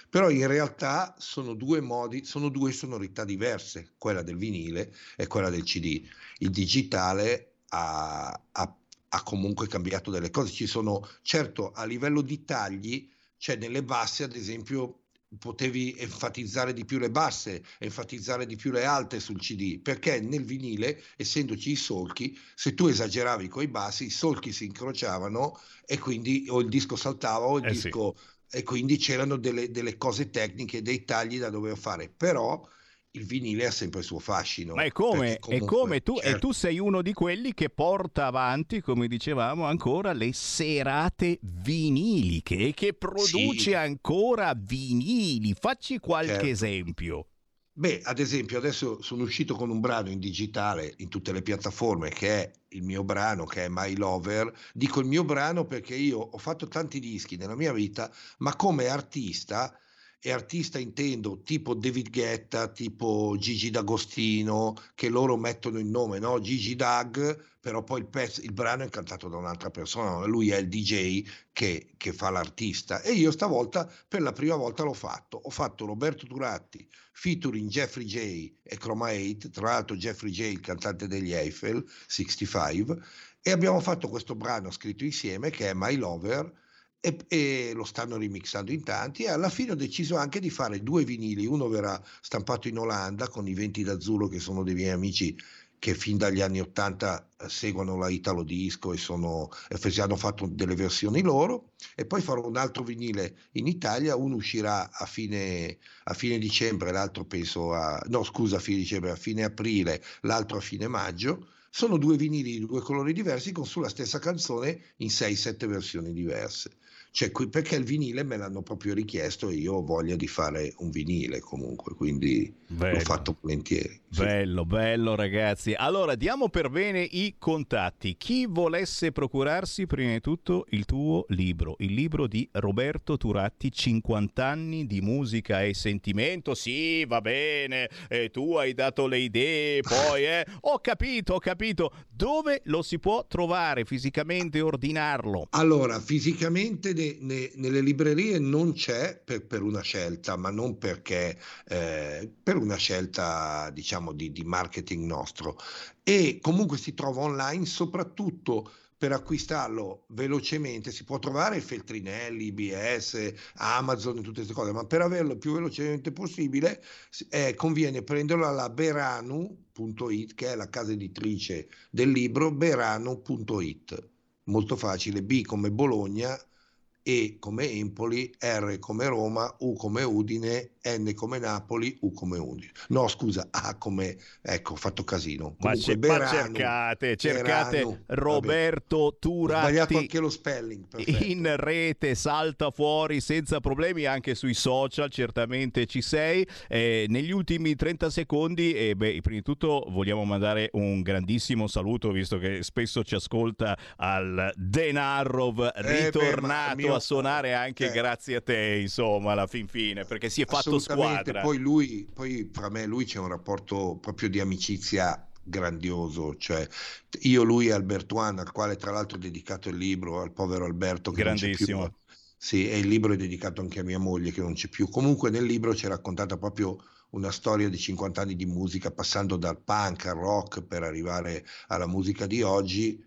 Speaker 32: Però in realtà sono due modi, sono due sonorità diverse, quella del vinile e quella del CD. Il digitale ha, ha- ha comunque cambiato delle cose. Ci sono, certo, a livello di tagli, cioè nelle basse, ad esempio, potevi enfatizzare di più le basse, enfatizzare di più le alte sul CD, perché nel vinile, essendoci i solchi, se tu esageravi con i bassi, i solchi si incrociavano e quindi o il disco saltava o il
Speaker 1: Eh sì.
Speaker 32: disco e quindi c'erano delle, delle cose tecniche, dei tagli da dover fare, però il vinile ha sempre il suo fascino.
Speaker 1: Ma è come,
Speaker 32: perché
Speaker 1: è
Speaker 32: comunque,
Speaker 1: come tu, e
Speaker 32: certo,
Speaker 1: tu sei uno di quelli che porta avanti, come dicevamo, ancora le serate viniliche e che produce
Speaker 32: Sì.
Speaker 1: ancora vinili. Facci qualche
Speaker 32: Certo.
Speaker 1: esempio.
Speaker 32: Beh, ad esempio, adesso sono uscito con un brano in digitale in tutte le piattaforme che è il mio brano, che è My Lover. Dico il mio brano perché io ho fatto tanti dischi nella mia vita, ma come artista, e artista intendo tipo David Guetta, tipo Gigi D'Agostino, che loro mettono il nome, no? Gigi Dag, però poi il, pezzo, il brano è cantato da un'altra persona, lui è il DJ che, che fa l'artista. E io stavolta, per la prima volta l'ho fatto. Ho fatto Roberto Turatti, featuring Jeffrey J e Chroma 8, tra l'altro Jeffrey J, il cantante degli Eiffel 65, e abbiamo fatto questo brano scritto insieme che è My Lover e, e lo stanno remixando in tanti e alla fine ho deciso anche di fare due vinili, uno verrà stampato in Olanda con i Venti d'Azzurro che sono dei miei amici che fin dagli anni 80 eh, seguono la Italo Disco e, sono, hanno fatto delle versioni loro e poi farò un altro vinile in Italia, uno uscirà a fine, a fine dicembre, l'altro penso a, no scusa a fine dicembre, a fine aprile, l'altro a fine maggio. Sono due vinili di due colori diversi con sulla stessa canzone in 6-7 versioni diverse. Cioè, qui- perché il vinile me l'hanno proprio richiesto e io ho voglia di fare un vinile comunque, quindi
Speaker 1: Bello.
Speaker 32: l'ho fatto volentieri.
Speaker 1: Bello, bello ragazzi. Allora, diamo per bene i contatti. Chi volesse procurarsi prima di tutto il tuo libro, il libro di Roberto Turatti, 50 anni di musica e sentimento. Sì, va bene, eh, tu hai dato le idee, poi eh. Ho capito, ho capito. Dove lo si può trovare fisicamente, ordinarlo?
Speaker 32: Allora, fisicamente ne- ne- nelle librerie non c'è per, per una scelta, ma non perché, eh, per una scelta, diciamo, di, di marketing nostro. E comunque si trova online, soprattutto per acquistarlo velocemente si può trovare Feltrinelli, IBS, Amazon tutte queste cose, ma per averlo più velocemente possibile eh, conviene prenderlo alla beranu.it, che è la casa editrice del libro, beranu.it. Molto facile, B come Bologna, E come Empoli, R come Roma, U come Udine, N come Napoli, U come Udine. No, scusa, A come... Ecco, ho fatto casino.
Speaker 1: Ma,
Speaker 32: Comunque,
Speaker 1: ce- ma
Speaker 32: Beranu,
Speaker 1: cercate, cercate
Speaker 32: Beranu,
Speaker 1: Roberto
Speaker 32: Ho sbagliato anche lo spelling. perfetto.
Speaker 1: in rete, salta fuori senza problemi anche sui social, certamente ci sei. Eh, negli ultimi 30 secondi, eh, beh, prima di tutto vogliamo mandare un grandissimo saluto, visto che spesso ci ascolta al Denarov,
Speaker 32: Eh, beh, ma
Speaker 1: ritornato a suonare anche
Speaker 32: eh.
Speaker 1: grazie a te, insomma, alla fin fine, perché si è fatto squadra.
Speaker 32: Poi lui, poi fra me e lui c'è un rapporto proprio di amicizia grandioso, cioè io, lui e Albertuan, al quale tra l'altro ho dedicato il libro, al povero Alberto che non c'è più.
Speaker 1: Grandissimo.
Speaker 32: Sì, e il libro è dedicato anche a mia moglie che non c'è più. Comunque nel libro c'è raccontata proprio una storia di 50 anni di musica, passando dal punk al rock per arrivare alla musica di oggi.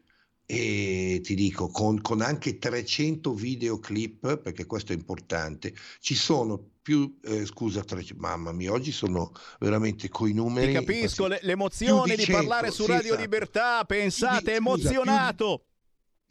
Speaker 32: E ti dico, con, con anche 300 videoclip, perché questo è importante, ci sono più, eh, scusa, 300 mamma mia, oggi sono veramente coi numeri.
Speaker 1: Ti capisco l'emozione di,
Speaker 32: 100,
Speaker 1: parlare su Radio
Speaker 32: esatto.
Speaker 1: Libertà, pensate,
Speaker 32: di- scusa,
Speaker 1: emozionato.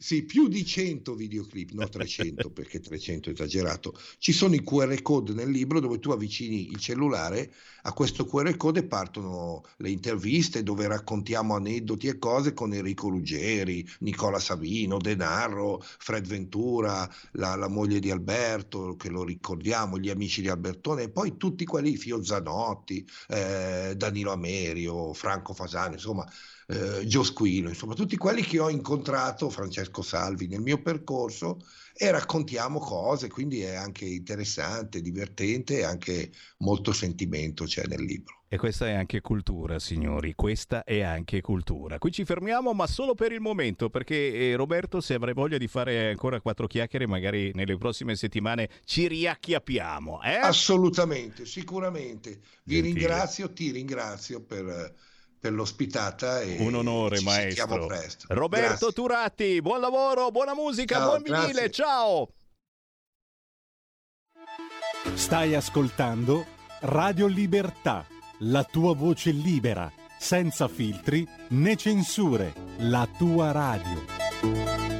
Speaker 32: Sì, più di 100 videoclip, no 300 perché 300 è esagerato. Ci sono i QR code nel libro dove tu avvicini il cellulare a questo QR code e partono le interviste dove raccontiamo aneddoti e cose con Enrico Ruggeri, Nicola Savino, Denarro, Fred Ventura, la, la moglie di Alberto, che lo ricordiamo, gli amici di Albertone, e poi tutti quelli, Fio Zanotti, eh, Danilo Amerio, Franco Fasani, insomma eh, Gio Squilo, insomma, tutti quelli che ho incontrato, Francesco Salvi, nel mio percorso e raccontiamo cose, quindi è anche interessante, divertente e anche molto sentimento c'è nel libro.
Speaker 1: E questa è anche cultura, signori, questa è anche cultura. Qui ci fermiamo, ma solo per il momento, perché eh, Roberto, se avrai voglia di fare ancora quattro chiacchiere, magari nelle prossime settimane ci riacchiappiamo. Eh?
Speaker 32: Assolutamente, sicuramente. Vi
Speaker 1: Gentile.
Speaker 32: ringrazio, ti ringrazio per, per l'ospitata e
Speaker 1: Un onore, maestro.
Speaker 32: presto.
Speaker 1: Roberto
Speaker 32: Grazie.
Speaker 1: Turatti, buon lavoro, buona musica,
Speaker 32: Ciao,
Speaker 1: buon vinile,
Speaker 32: grazie.
Speaker 1: ciao!
Speaker 9: Stai ascoltando Radio Libertà, la tua voce libera, senza filtri né censure, la tua radio.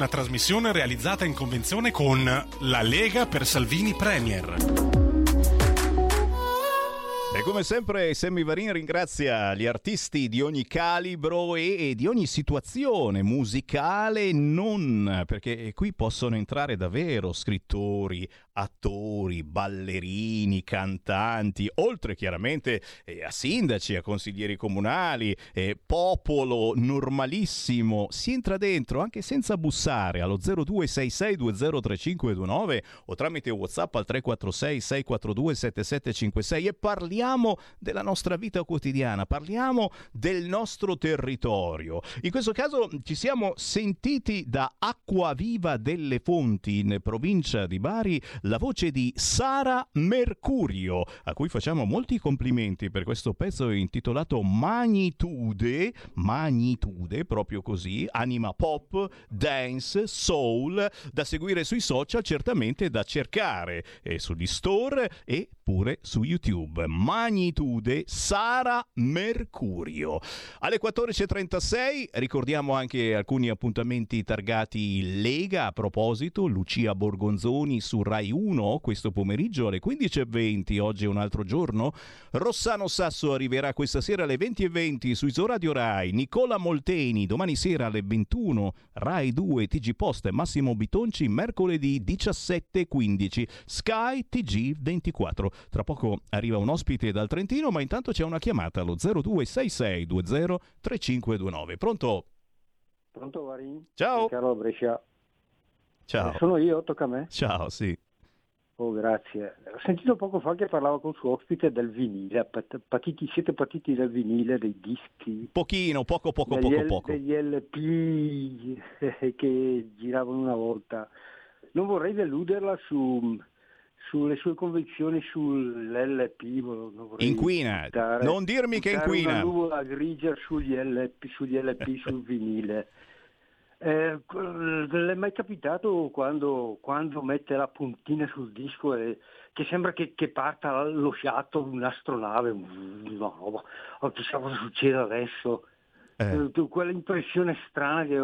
Speaker 9: Una trasmissione realizzata in convenzione con La Lega per Salvini Premier.
Speaker 1: Come sempre Sammy Varin ringrazia gli artisti di ogni calibro e, e di ogni situazione musicale non, perché qui possono entrare davvero scrittori, attori, ballerini, cantanti, oltre chiaramente eh, a sindaci, a consiglieri comunali, eh, popolo normalissimo, si entra dentro anche senza bussare allo 0266203529 o tramite WhatsApp al 346 642 7756 e parliamo della nostra vita quotidiana, parliamo del nostro territorio. In questo caso ci siamo sentiti da Acqua Viva delle Fonti in provincia di Bari la voce di Sara Mercurio, a cui facciamo molti complimenti per questo pezzo intitolato Magnitude, Magnitude, proprio così, anima pop, dance, soul, da seguire sui social, certamente da cercare eh, sugli store e pure su YouTube. Magnitude Sara Mercurio. Alle 14.36 ricordiamo anche alcuni appuntamenti targati Lega. A proposito, Lucia Borgonzoni su Rai 1 questo pomeriggio alle 15.20. Oggi è un altro giorno. Rossano Sasso arriverà questa sera alle 20.20 su Isoradio Rai. Nicola Molteni domani sera alle 21. Rai 2 TG Post e Massimo Bitonci mercoledì 17.15. Sky TG 24. Tra poco arriva un ospite dal Trentino, ma intanto c'è una chiamata allo 0266203529. Pronto?
Speaker 34: Pronto Varin?
Speaker 1: Ciao.
Speaker 34: Carlo Brescia.
Speaker 1: Ciao.
Speaker 34: Eh, sono io, tocca a me?
Speaker 1: Ciao, sì.
Speaker 34: Oh, grazie. Ho sentito poco fa che parlava con suo ospite del vinile. Pat- Patiti, siete partiti del vinile, dei dischi,
Speaker 1: Pochino, poco, poco,
Speaker 34: degli,
Speaker 1: poco,
Speaker 34: L-
Speaker 1: poco.
Speaker 34: degli LP che giravano una volta. Non vorrei deluderla su, sulle sue convinzioni sull'LP. non
Speaker 1: Inquina.
Speaker 34: buttare-
Speaker 1: Non dirmi che inquina.
Speaker 34: Una nuvola grigia sugli LP, sugli LP sul vinile. Eh, è mai capitato quando, quando mette la puntina sul disco e che sembra che, che parta lo sciatto di un'astronave, una roba, o chissà cosa succede adesso? Eh, tu- quell'impressione strana che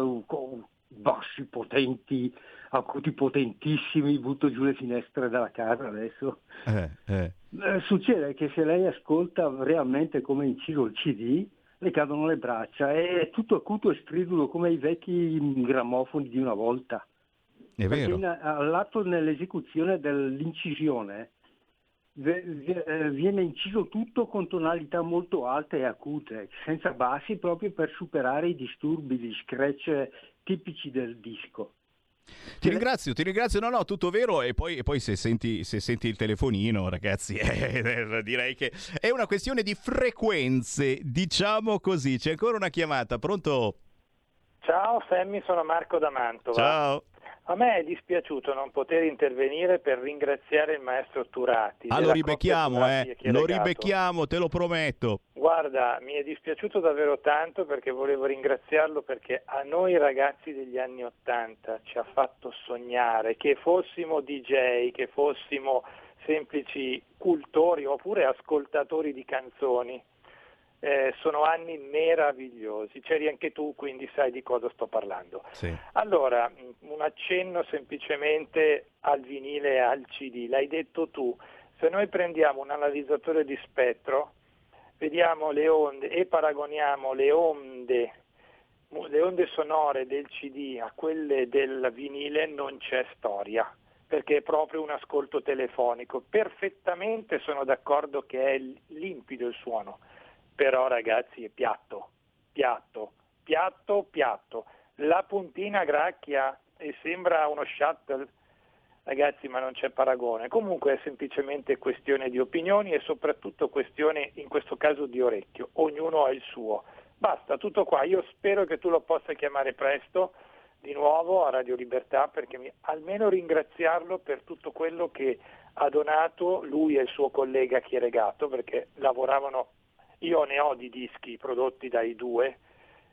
Speaker 34: bassi potenti, acuti potentissimi, butto giù le finestre della casa adesso.
Speaker 1: Eh, eh.
Speaker 34: Eh, succede che se lei ascolta realmente come inciso il CD, le cadono le braccia, è tutto acuto e stridulo come i vecchi grammofoni di una volta.
Speaker 1: È vero.
Speaker 34: in- all'atto nell'esecuzione dell'incisione viene inciso tutto con tonalità molto alte e acute, senza bassi proprio per superare i disturbi, gli scratch tipici del disco.
Speaker 1: Ti ringrazio, ti ringrazio. No, no, tutto vero. E poi, e poi se, senti, se senti il telefonino, ragazzi, eh, direi che è una questione di frequenze, diciamo così. C'è ancora una chiamata, pronto?
Speaker 35: Ciao Sammy, sono Marco da Mantova.
Speaker 1: Ciao.
Speaker 35: A me è dispiaciuto non poter intervenire per ringraziare il maestro Turati.
Speaker 1: Ah, lo ribecchiamo, eh. Lo ribecchiamo, te lo prometto.
Speaker 35: Guarda, mi è dispiaciuto davvero tanto perché volevo ringraziarlo perché a noi ragazzi degli anni Ottanta ci ha fatto sognare che fossimo DJ, che fossimo semplici cultori oppure ascoltatori di canzoni. Eh, sono anni meravigliosi, c'eri anche tu, quindi sai di cosa sto parlando.
Speaker 1: Sì.
Speaker 35: Allora, mh, un accenno semplicemente al vinile e al CD, l'hai detto tu, se noi prendiamo un analizzatore di spettro, vediamo le onde e paragoniamo le onde, le onde sonore del CD a quelle del vinile, non c'è storia. perché è proprio un ascolto telefonico. Perfettamente sono d'accordo che è limpido il suono, però ragazzi è piatto, piatto, piatto, piatto. La puntina gracchia e sembra uno shuttle, ragazzi ma non c'è paragone. Comunque è semplicemente questione di opinioni e soprattutto questione in questo caso di orecchio, ognuno ha il suo. Basta, tutto qua, io spero che tu lo possa chiamare presto di nuovo a Radio Libertà perché mi, almeno ringraziarlo per tutto quello che ha donato lui e il suo collega Chieregato perché lavoravano, io ne ho di dischi prodotti dai due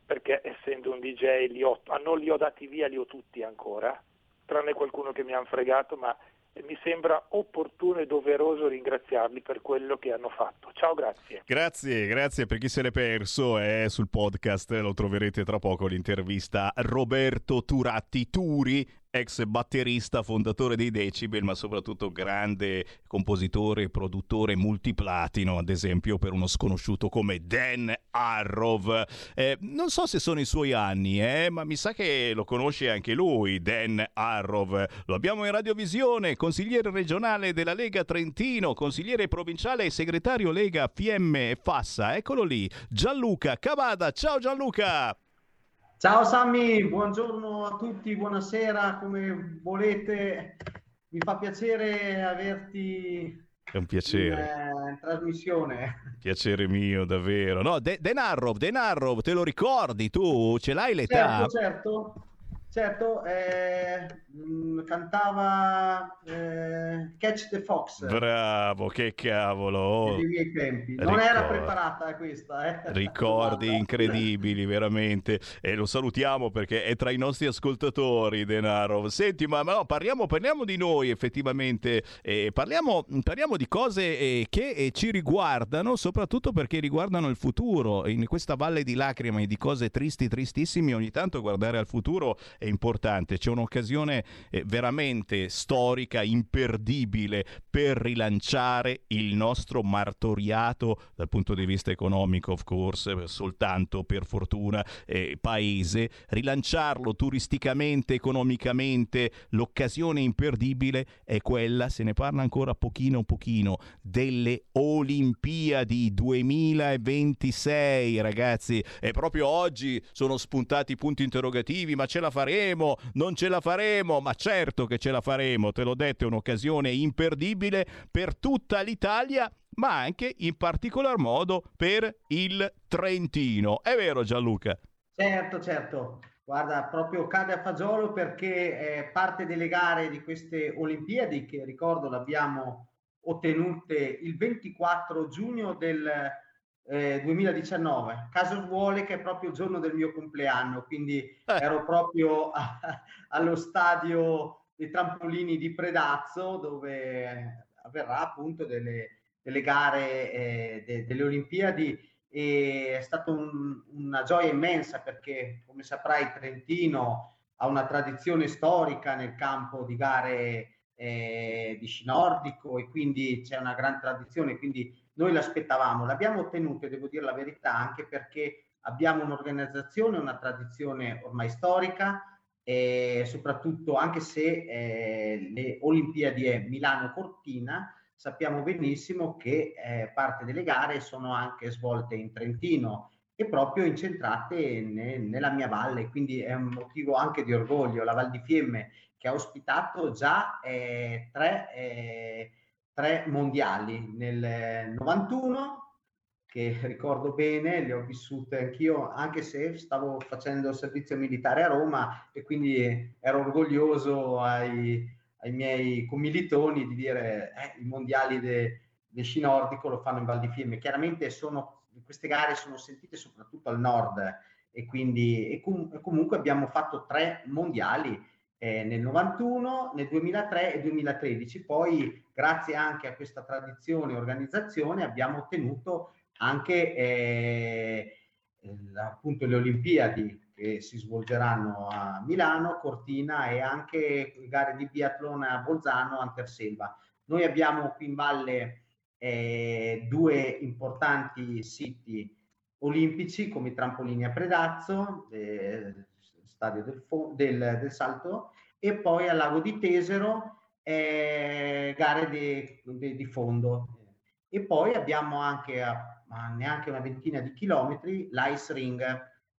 Speaker 35: perché essendo un DJ li ho, non li ho dati via, li ho tutti ancora, tranne qualcuno che mi hanno fregato, ma mi sembra opportuno e doveroso ringraziarli per quello che hanno fatto. Ciao, grazie.
Speaker 1: Grazie, grazie per chi se l'è perso. È sul podcast, lo troverete tra poco l'intervista Roberto Turatti Turi ex batterista, fondatore dei Decibel, ma soprattutto grande compositore produttore multiplatino, ad esempio per uno sconosciuto come Dan Arrow. Eh, non so se sono i suoi anni, eh, ma mi sa che lo conosce anche lui, Dan Arrow. Lo abbiamo in radiovisione, consigliere regionale della Lega Trentino, consigliere provinciale e segretario Lega PM Fassa. Eccolo lì, Gianluca Cavada. Ciao Gianluca!
Speaker 36: Ciao Sammy, buongiorno a tutti, buonasera, come volete. Mi fa piacere averti
Speaker 1: è un piacere.
Speaker 36: In, eh, trasmissione.
Speaker 1: Piacere mio, davvero. No, De- Denarrov, Denarrov, te lo ricordi tu? Ce l'hai l'età?
Speaker 36: Certo, certo. Certo, eh, mh, cantava eh, Catch the Fox.
Speaker 1: Bravo, che cavolo. Oh.
Speaker 36: Nei miei tempi. Non Ricord... era preparata questa. Eh.
Speaker 1: Ricordi incredibili, veramente. E lo salutiamo perché è tra i nostri ascoltatori, Denaro. Senti, ma, ma no, parliamo, parliamo, di noi effettivamente. Parliamo, parliamo, di cose eh, che eh, ci riguardano, soprattutto perché riguardano il futuro. In questa valle di lacrime, di cose tristi, tristissime, ogni tanto guardare al futuro è importante. C'è un'occasione eh, veramente storica, imperdibile per rilanciare il nostro martoriato dal punto di vista economico, of course, soltanto per fortuna, eh, paese, rilanciarlo turisticamente, economicamente. L'occasione imperdibile è quella, se ne parla ancora pochino pochino, delle Olimpiadi 2026, ragazzi. E proprio oggi sono spuntati i punti interrogativi, ma ce la faremo? Faremo, non ce la faremo, ma certo che ce la faremo, te l'ho detto, è un'occasione imperdibile per tutta l'Italia ma anche in particolar modo per il Trentino. È vero Gianluca?
Speaker 36: Certo, certo. Guarda, proprio cade a fagiolo perché eh, parte delle gare di queste Olimpiadi, che ricordo l'abbiamo ottenute il 24 giugno del eh, 2019. Caso vuole che è proprio il giorno del mio compleanno, quindi eh. ero proprio a, allo stadio dei trampolini di Predazzo dove avverrà appunto delle, delle gare eh, de, delle Olimpiadi e è stata un, una gioia immensa perché come saprai Trentino ha una tradizione storica nel campo di gare eh, di sci nordico e quindi c'è una gran tradizione, quindi noi l'aspettavamo, l'abbiamo ottenuto, devo dire la verità, anche perché abbiamo un'organizzazione, una tradizione ormai storica e soprattutto anche se eh, le Olimpiadi è Milano-Cortina, sappiamo benissimo che eh, parte delle gare sono anche svolte in Trentino e proprio incentrate ne, nella mia valle, quindi è un motivo anche di orgoglio. La Val di Fiemme che ha ospitato già eh, tre eh, tre mondiali nel 91 che ricordo bene, le ho vissute anch'io, anche se stavo facendo servizio militare a Roma e quindi ero orgoglioso ai, ai miei commilitoni di dire eh, i mondiali del de sci nordico lo fanno in Val di Fiemme. Chiaramente sono, queste gare sono sentite soprattutto al nord e quindi e com- comunque abbiamo fatto tre mondiali eh, nel 91, nel 2003 e 2013. Poi, grazie anche a questa tradizione e organizzazione, abbiamo ottenuto anche eh, appunto le Olimpiadi che si svolgeranno a Milano, Cortina e anche gare di biathlon a Bolzano, Anterselva. Noi abbiamo qui in valle eh, due importanti siti olimpici come i trampolini a Predazzo, eh, stadio del, del, del, salto, e poi al lago di Tesero eh, gare di, di, di, fondo. E poi abbiamo anche a, a neanche una ventina di chilometri l'ice ring,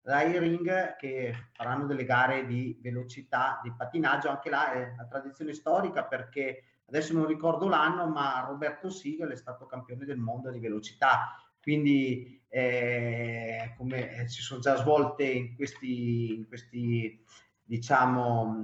Speaker 36: l'ice ring che faranno delle gare di velocità, di pattinaggio, anche là è una tradizione storica perché adesso non ricordo l'anno, ma Roberto Siegel è stato campione del mondo di velocità. Quindi, eh, come eh, si sono già svolte in questi, in questi diciamo,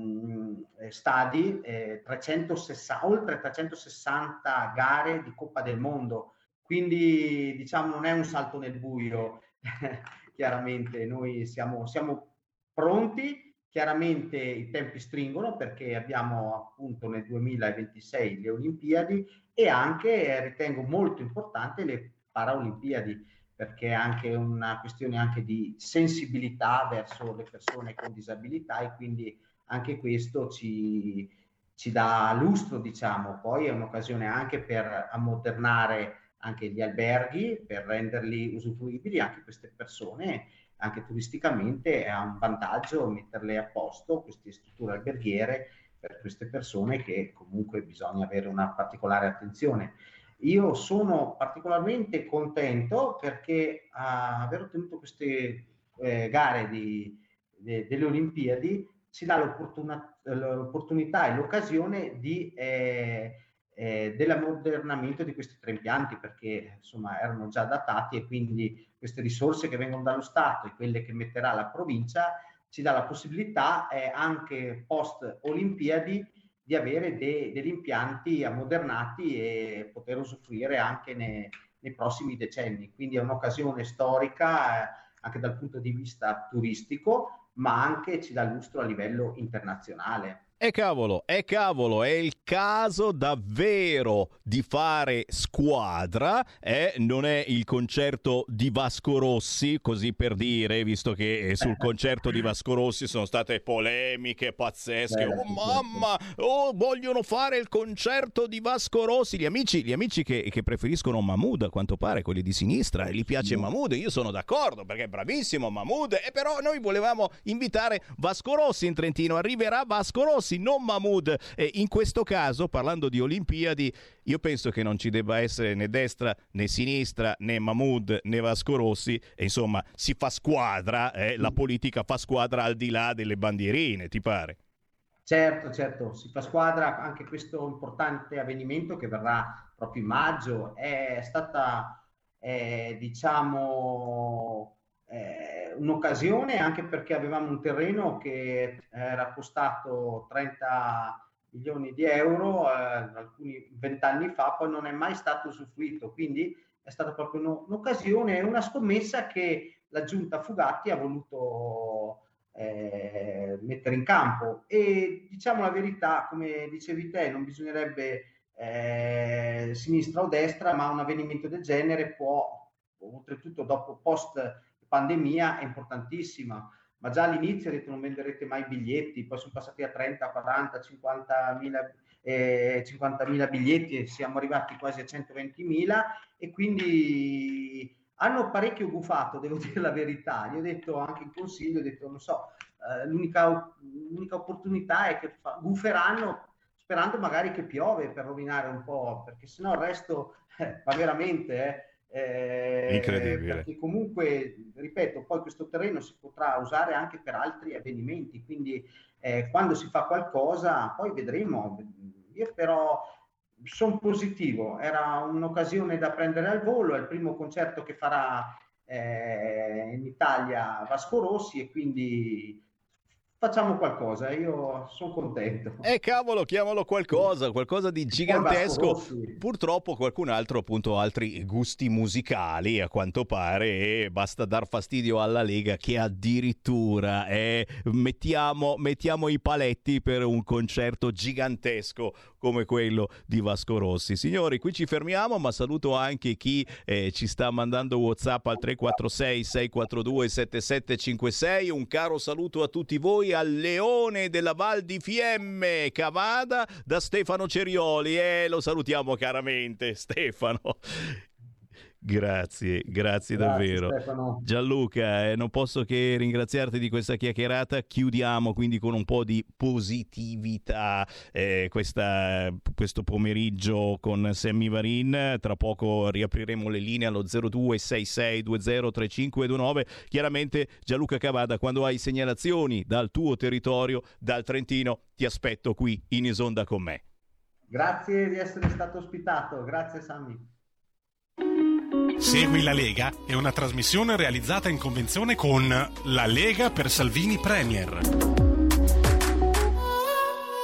Speaker 36: eh, stadi, eh, 360, oltre 360 gare di Coppa del Mondo. Quindi, diciamo, non è un salto nel buio. Chiaramente, noi siamo, siamo pronti Chiaramente i tempi stringono perché abbiamo appunto nel 2026 le Olimpiadi e anche eh, ritengo molto importante le Paralimpiadi perché è anche una questione anche di sensibilità verso le persone con disabilità e quindi anche questo ci, ci dà lustro, diciamo. Poi è un'occasione anche per ammodernare anche gli alberghi, per renderli usufruibili anche queste persone anche turisticamente è un vantaggio metterle a posto queste strutture alberghiere per queste persone che comunque bisogna avere una particolare attenzione. Io sono particolarmente contento perché a aver ottenuto queste eh, gare di, de, delle Olimpiadi ci dà l'opportunità e l'occasione di eh, eh, dell'ammodernamento di questi tre impianti perché insomma erano già datati e quindi queste risorse che vengono dallo Stato e quelle che metterà la provincia ci dà la possibilità eh, anche post Olimpiadi di avere de- degli impianti ammodernati e poter usufruire anche ne- nei prossimi decenni. Quindi è un'occasione storica eh, anche dal punto di vista turistico, ma anche ci dà lustro a livello internazionale.
Speaker 1: E cavolo, e cavolo, è il caso davvero di fare squadra, eh? non è il concerto di Vasco Rossi, così per dire, visto che sul concerto di Vasco Rossi sono state polemiche pazzesche. Oh mamma, oh, vogliono fare il concerto di Vasco Rossi. Gli amici, gli amici che, che preferiscono Mahmood, a quanto pare, quelli di sinistra, e gli piace Mahmood, io sono d'accordo perché è bravissimo Mahmood, e però noi volevamo invitare Vasco Rossi in Trentino, arriverà Vasco Rossi Rossi, non Mahmood. E in questo caso, parlando di Olimpiadi, io penso che non ci debba essere né destra né sinistra, né Mahmood né Vasco Rossi. E insomma, si fa squadra, eh? la politica fa squadra al di là delle bandierine, ti pare?
Speaker 36: Certo, certo, si fa squadra anche questo importante avvenimento che verrà proprio in maggio. È stata, eh, diciamo, un'occasione anche perché avevamo un terreno che era costato 30 milioni di euro eh, alcuni vent'anni fa, poi non è mai stato usufruito, quindi è stata proprio un'occasione, una scommessa che la giunta Fugatti ha voluto eh, mettere in campo. E diciamo la verità, come dicevi te, non bisognerebbe eh, sinistra o destra, ma un avvenimento del genere può, oltretutto dopo post pandemia è importantissima, ma già all'inizio ha detto non venderete mai biglietti, poi sono passati a 30, 40, 50 mila, eh, 50 biglietti e siamo arrivati quasi a 120 mila e quindi hanno parecchio gufato, devo dire la verità. Gli ho detto anche in consiglio, ho detto non so, eh, l'unica, l'unica, opportunità è che fa, guferanno sperando magari che piove per rovinare un po', perché sennò il resto eh, va veramente... Eh, eh,
Speaker 1: Incredibile.
Speaker 36: Perché comunque, ripeto, poi questo terreno si potrà usare anche per altri avvenimenti, quindi eh, quando si fa qualcosa, poi vedremo. Io però sono positivo, era un'occasione da prendere al volo, è il primo concerto che farà eh, in Italia Vasco Rossi e quindi facciamo qualcosa, io sono contento.
Speaker 1: Eh cavolo, chiamalo qualcosa, qualcosa di gigantesco. Purtroppo qualcun altro appunto ha altri gusti musicali a quanto pare e basta dar fastidio alla Lega che addirittura eh, mettiamo, mettiamo i paletti per un concerto gigantesco come quello di Vasco Rossi. Signori, qui ci fermiamo, ma saluto anche chi eh, ci sta mandando WhatsApp al 346 642 7756. Un caro saluto a tutti voi al Leone della Val di Fiemme, Cavada, da Stefano Cerioli. E eh, lo salutiamo caramente, Stefano. Grazie, grazie,
Speaker 36: Grazie,
Speaker 1: davvero.
Speaker 36: Stefano.
Speaker 1: Gianluca, eh, non posso che ringraziarti di questa chiacchierata. Chiudiamo quindi con un po' di positività eh, questa- questo pomeriggio con Sammy Varin. Tra poco riapriremo le linee allo 0266203529. Chiaramente Gianluca Cavada, quando hai segnalazioni dal tuo territorio, dal Trentino, ti aspetto qui in Isonda con me.
Speaker 36: Grazie di essere stato ospitato, grazie Sammy.
Speaker 9: Segui la Lega è una trasmissione realizzata in convenzione con La Lega per Salvini Premier.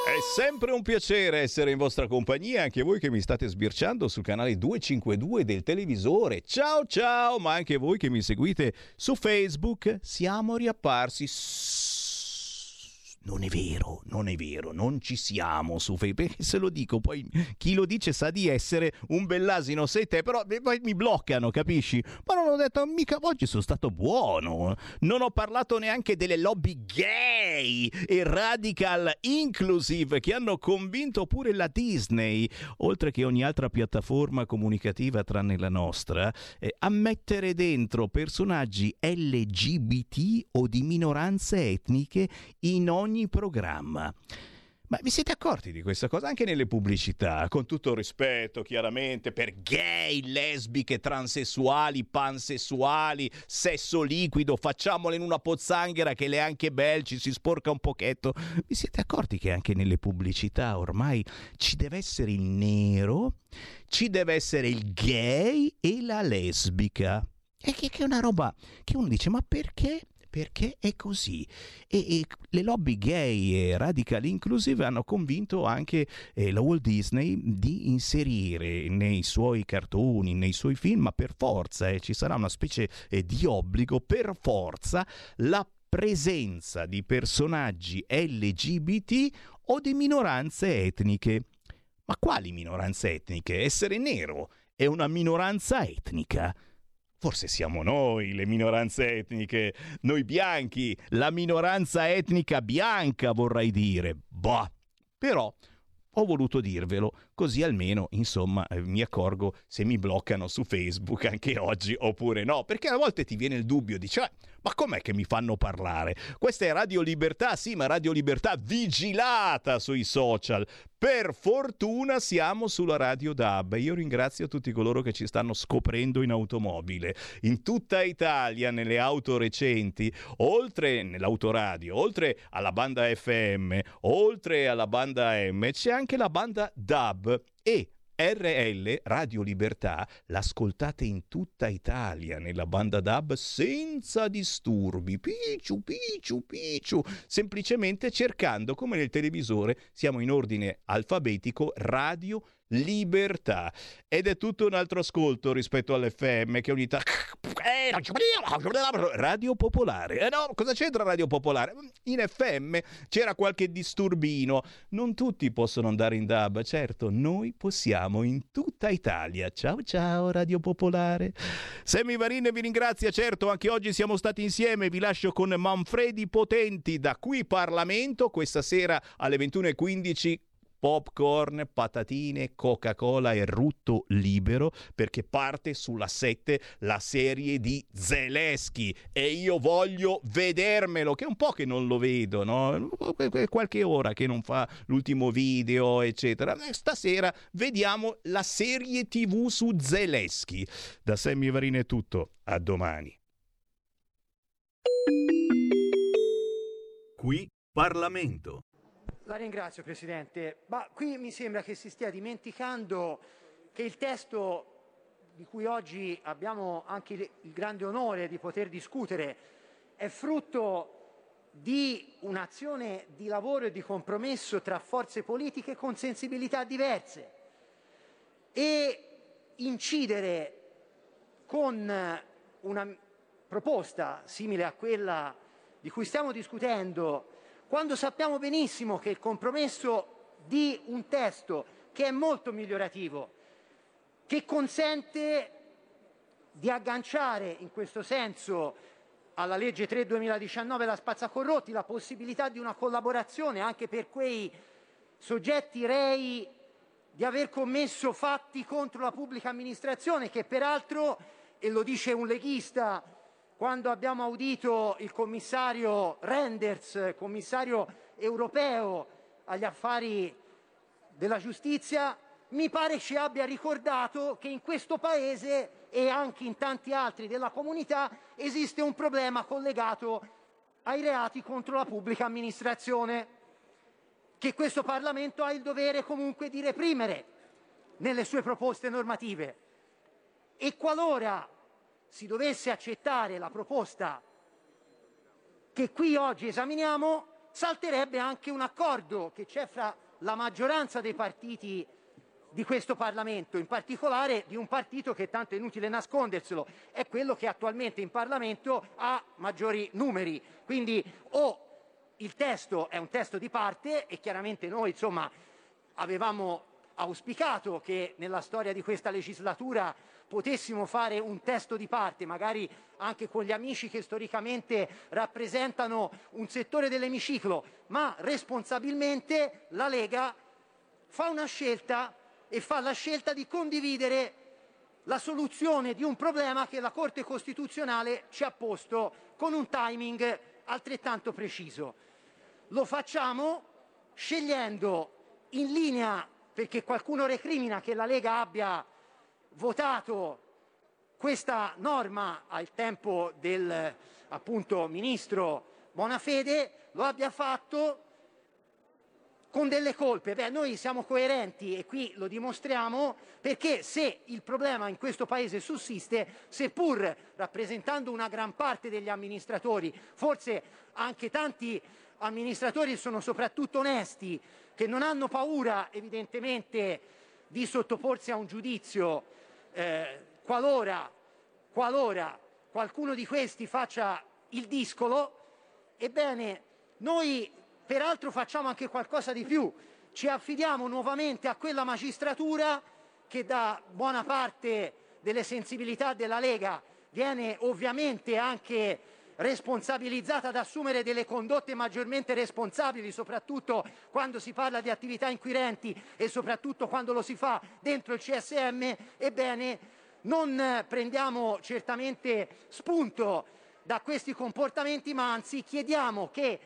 Speaker 1: È sempre un piacere essere in vostra compagnia, anche voi che mi state sbirciando sul canale 252 del televisore. Ciao ciao, ma anche voi che mi seguite su Facebook. Siamo riapparsi. Sss, Non è vero, non è vero, non ci siamo su Facebook. Perché se lo dico, poi chi lo dice sa di essere un bell'asino, sei te, però eh, poi mi bloccano, capisci? Ma non ho detto mica oggi sono stato buono. Non ho parlato neanche delle lobby gay e radical inclusive che hanno convinto pure la Disney, oltre che ogni altra piattaforma comunicativa tranne la nostra, eh, a mettere dentro personaggi LGBT o di minoranze etniche in ogni programma. Ma vi siete accorti di questa cosa anche nelle pubblicità? Con tutto rispetto, chiaramente, per gay, lesbiche, transessuali, pansessuali, sesso liquido, facciamole in una pozzanghera che le anche bel ci si sporca un pochetto. Vi siete accorti che anche nelle pubblicità ormai ci deve essere il nero, ci deve essere il gay e la lesbica? E che, che è una roba che uno dice, ma perché? Perché è così. E, e le lobby gay e radical inclusive hanno convinto anche eh, la Walt Disney di inserire nei suoi cartoni, nei suoi film, ma per forza, eh, ci sarà una specie eh, di obbligo, per forza, la presenza di personaggi LGBT o di minoranze etniche. Ma quali minoranze etniche? Essere nero è una minoranza etnica. Forse siamo noi le minoranze etniche, noi bianchi, la minoranza etnica bianca vorrei dire. Bah, però ho voluto dirvelo, così almeno, insomma, eh, mi accorgo se mi bloccano su Facebook anche oggi oppure no, perché a volte ti viene il dubbio, dici, "Ah, ma com'è che mi fanno parlare? Questa è Radio Libertà, sì, ma Radio Libertà vigilata sui social. Per fortuna siamo sulla Radio DAB. Io ringrazio tutti coloro che ci stanno scoprendo in automobile. In tutta Italia, nelle auto recenti, oltre nell'autoradio, oltre alla banda FM, oltre alla banda M, c'è anche la banda DAB e RL Radio Libertà l'ascoltate in tutta Italia nella banda DAB senza disturbi, picciu picciu picciu, semplicemente cercando come nel televisore siamo in ordine alfabetico Radio Libertà. Ed è tutto un altro ascolto rispetto all'FM che ogni tanto Radio Popolare. Eh no, cosa c'entra Radio Popolare? In FM c'era qualche disturbino. Non tutti possono andare in DAB, certo, noi possiamo in tutta Italia. Ciao ciao Radio Popolare. Sammy Varin vi ringrazia, certo, anche oggi siamo stati insieme. Vi lascio con Manfredi Potenti da qui Parlamento questa sera alle 21:15 popcorn, patatine, Coca-Cola e rutto libero perché parte sulla 7 la serie di Zelensky e io voglio vedermelo che è un po' che non lo vedo, no? Qualche ora che non fa l'ultimo video, eccetera. Eh, Stasera vediamo la serie TV su Zelensky. Da Sammy Varine è tutto, a domani.
Speaker 20: Qui Parlamento.
Speaker 37: La ringrazio Presidente, ma qui mi sembra che si stia dimenticando che il testo di cui oggi abbiamo anche il grande onore di poter discutere è frutto di un'azione di lavoro e di compromesso tra forze politiche con sensibilità diverse. E incidere con una proposta simile a quella di cui stiamo discutendo, quando sappiamo benissimo che il compromesso di un testo che è molto migliorativo, che consente di agganciare in questo senso alla legge 3 2019 la spazzacorrotti la possibilità di una collaborazione anche per quei soggetti rei di aver commesso fatti contro la pubblica amministrazione che peraltro, e lo dice un leghista, quando abbiamo audito il commissario Renders, commissario europeo agli affari della giustizia, mi pare ci abbia ricordato che in questo Paese e anche in tanti altri della comunità esiste un problema collegato ai reati contro la pubblica amministrazione, che questo Parlamento ha il dovere comunque di reprimere nelle sue proposte normative. E qualora si dovesse accettare la proposta che qui oggi esaminiamo, salterebbe anche un accordo che c'è fra la maggioranza dei partiti di questo Parlamento, in particolare di un partito che tanto è inutile nasconderselo, è quello che attualmente in Parlamento ha maggiori numeri. Quindi o il testo è un testo di parte e chiaramente noi insomma avevamo auspicato che nella storia di questa legislatura potessimo fare un testo di parte, magari anche con gli amici che storicamente rappresentano un settore dell'emiciclo, ma responsabilmente la Lega fa una scelta e fa la scelta di condividere la soluzione di un problema che la Corte Costituzionale ci ha posto con un timing altrettanto preciso. Lo facciamo scegliendo in linea, perché qualcuno recrimina che la Lega abbia votato questa norma al tempo del appunto ministro Bonafede, lo abbia fatto con delle colpe. Beh, noi siamo coerenti e qui lo dimostriamo perché se il problema in questo Paese sussiste, seppur rappresentando una gran parte degli amministratori, forse anche tanti amministratori sono soprattutto onesti, che non hanno paura evidentemente di sottoporsi a un giudizio eh, qualora, qualora qualcuno di questi faccia il discolo, ebbene noi Peraltro facciamo anche qualcosa di più, ci affidiamo nuovamente a quella magistratura che da buona parte delle sensibilità della Lega viene ovviamente anche responsabilizzata ad assumere delle condotte maggiormente responsabili, soprattutto quando si parla di attività inquirenti e soprattutto quando lo si fa dentro il CSM, ebbene non prendiamo certamente spunto da questi comportamenti, ma anzi chiediamo che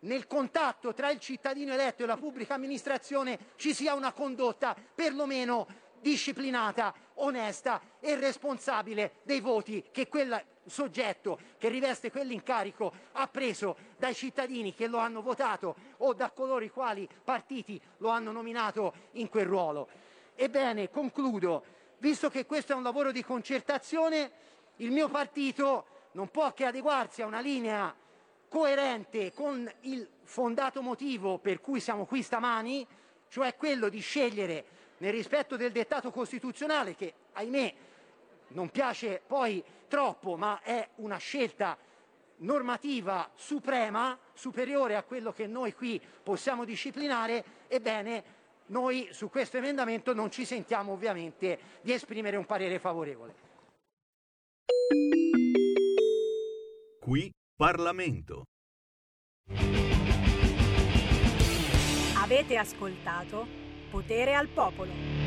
Speaker 37: nel contatto tra il cittadino eletto e la pubblica amministrazione ci sia una condotta perlomeno disciplinata, onesta e responsabile dei voti che quel soggetto che riveste quell'incarico ha preso dai cittadini che lo hanno votato o da coloro i quali partiti lo hanno nominato in quel ruolo. Ebbene, concludo, visto che questo è un lavoro di concertazione, il mio partito non può che adeguarsi a una linea coerente con il fondato motivo per cui siamo qui stamani, cioè quello di scegliere nel rispetto del dettato costituzionale che ahimè non piace poi troppo, ma è una scelta normativa suprema, superiore a quello che noi qui possiamo disciplinare, ebbene noi su questo emendamento non ci sentiamo ovviamente di esprimere un parere favorevole.
Speaker 20: Qui Parlamento.
Speaker 26: Avete ascoltato Potere al Popolo.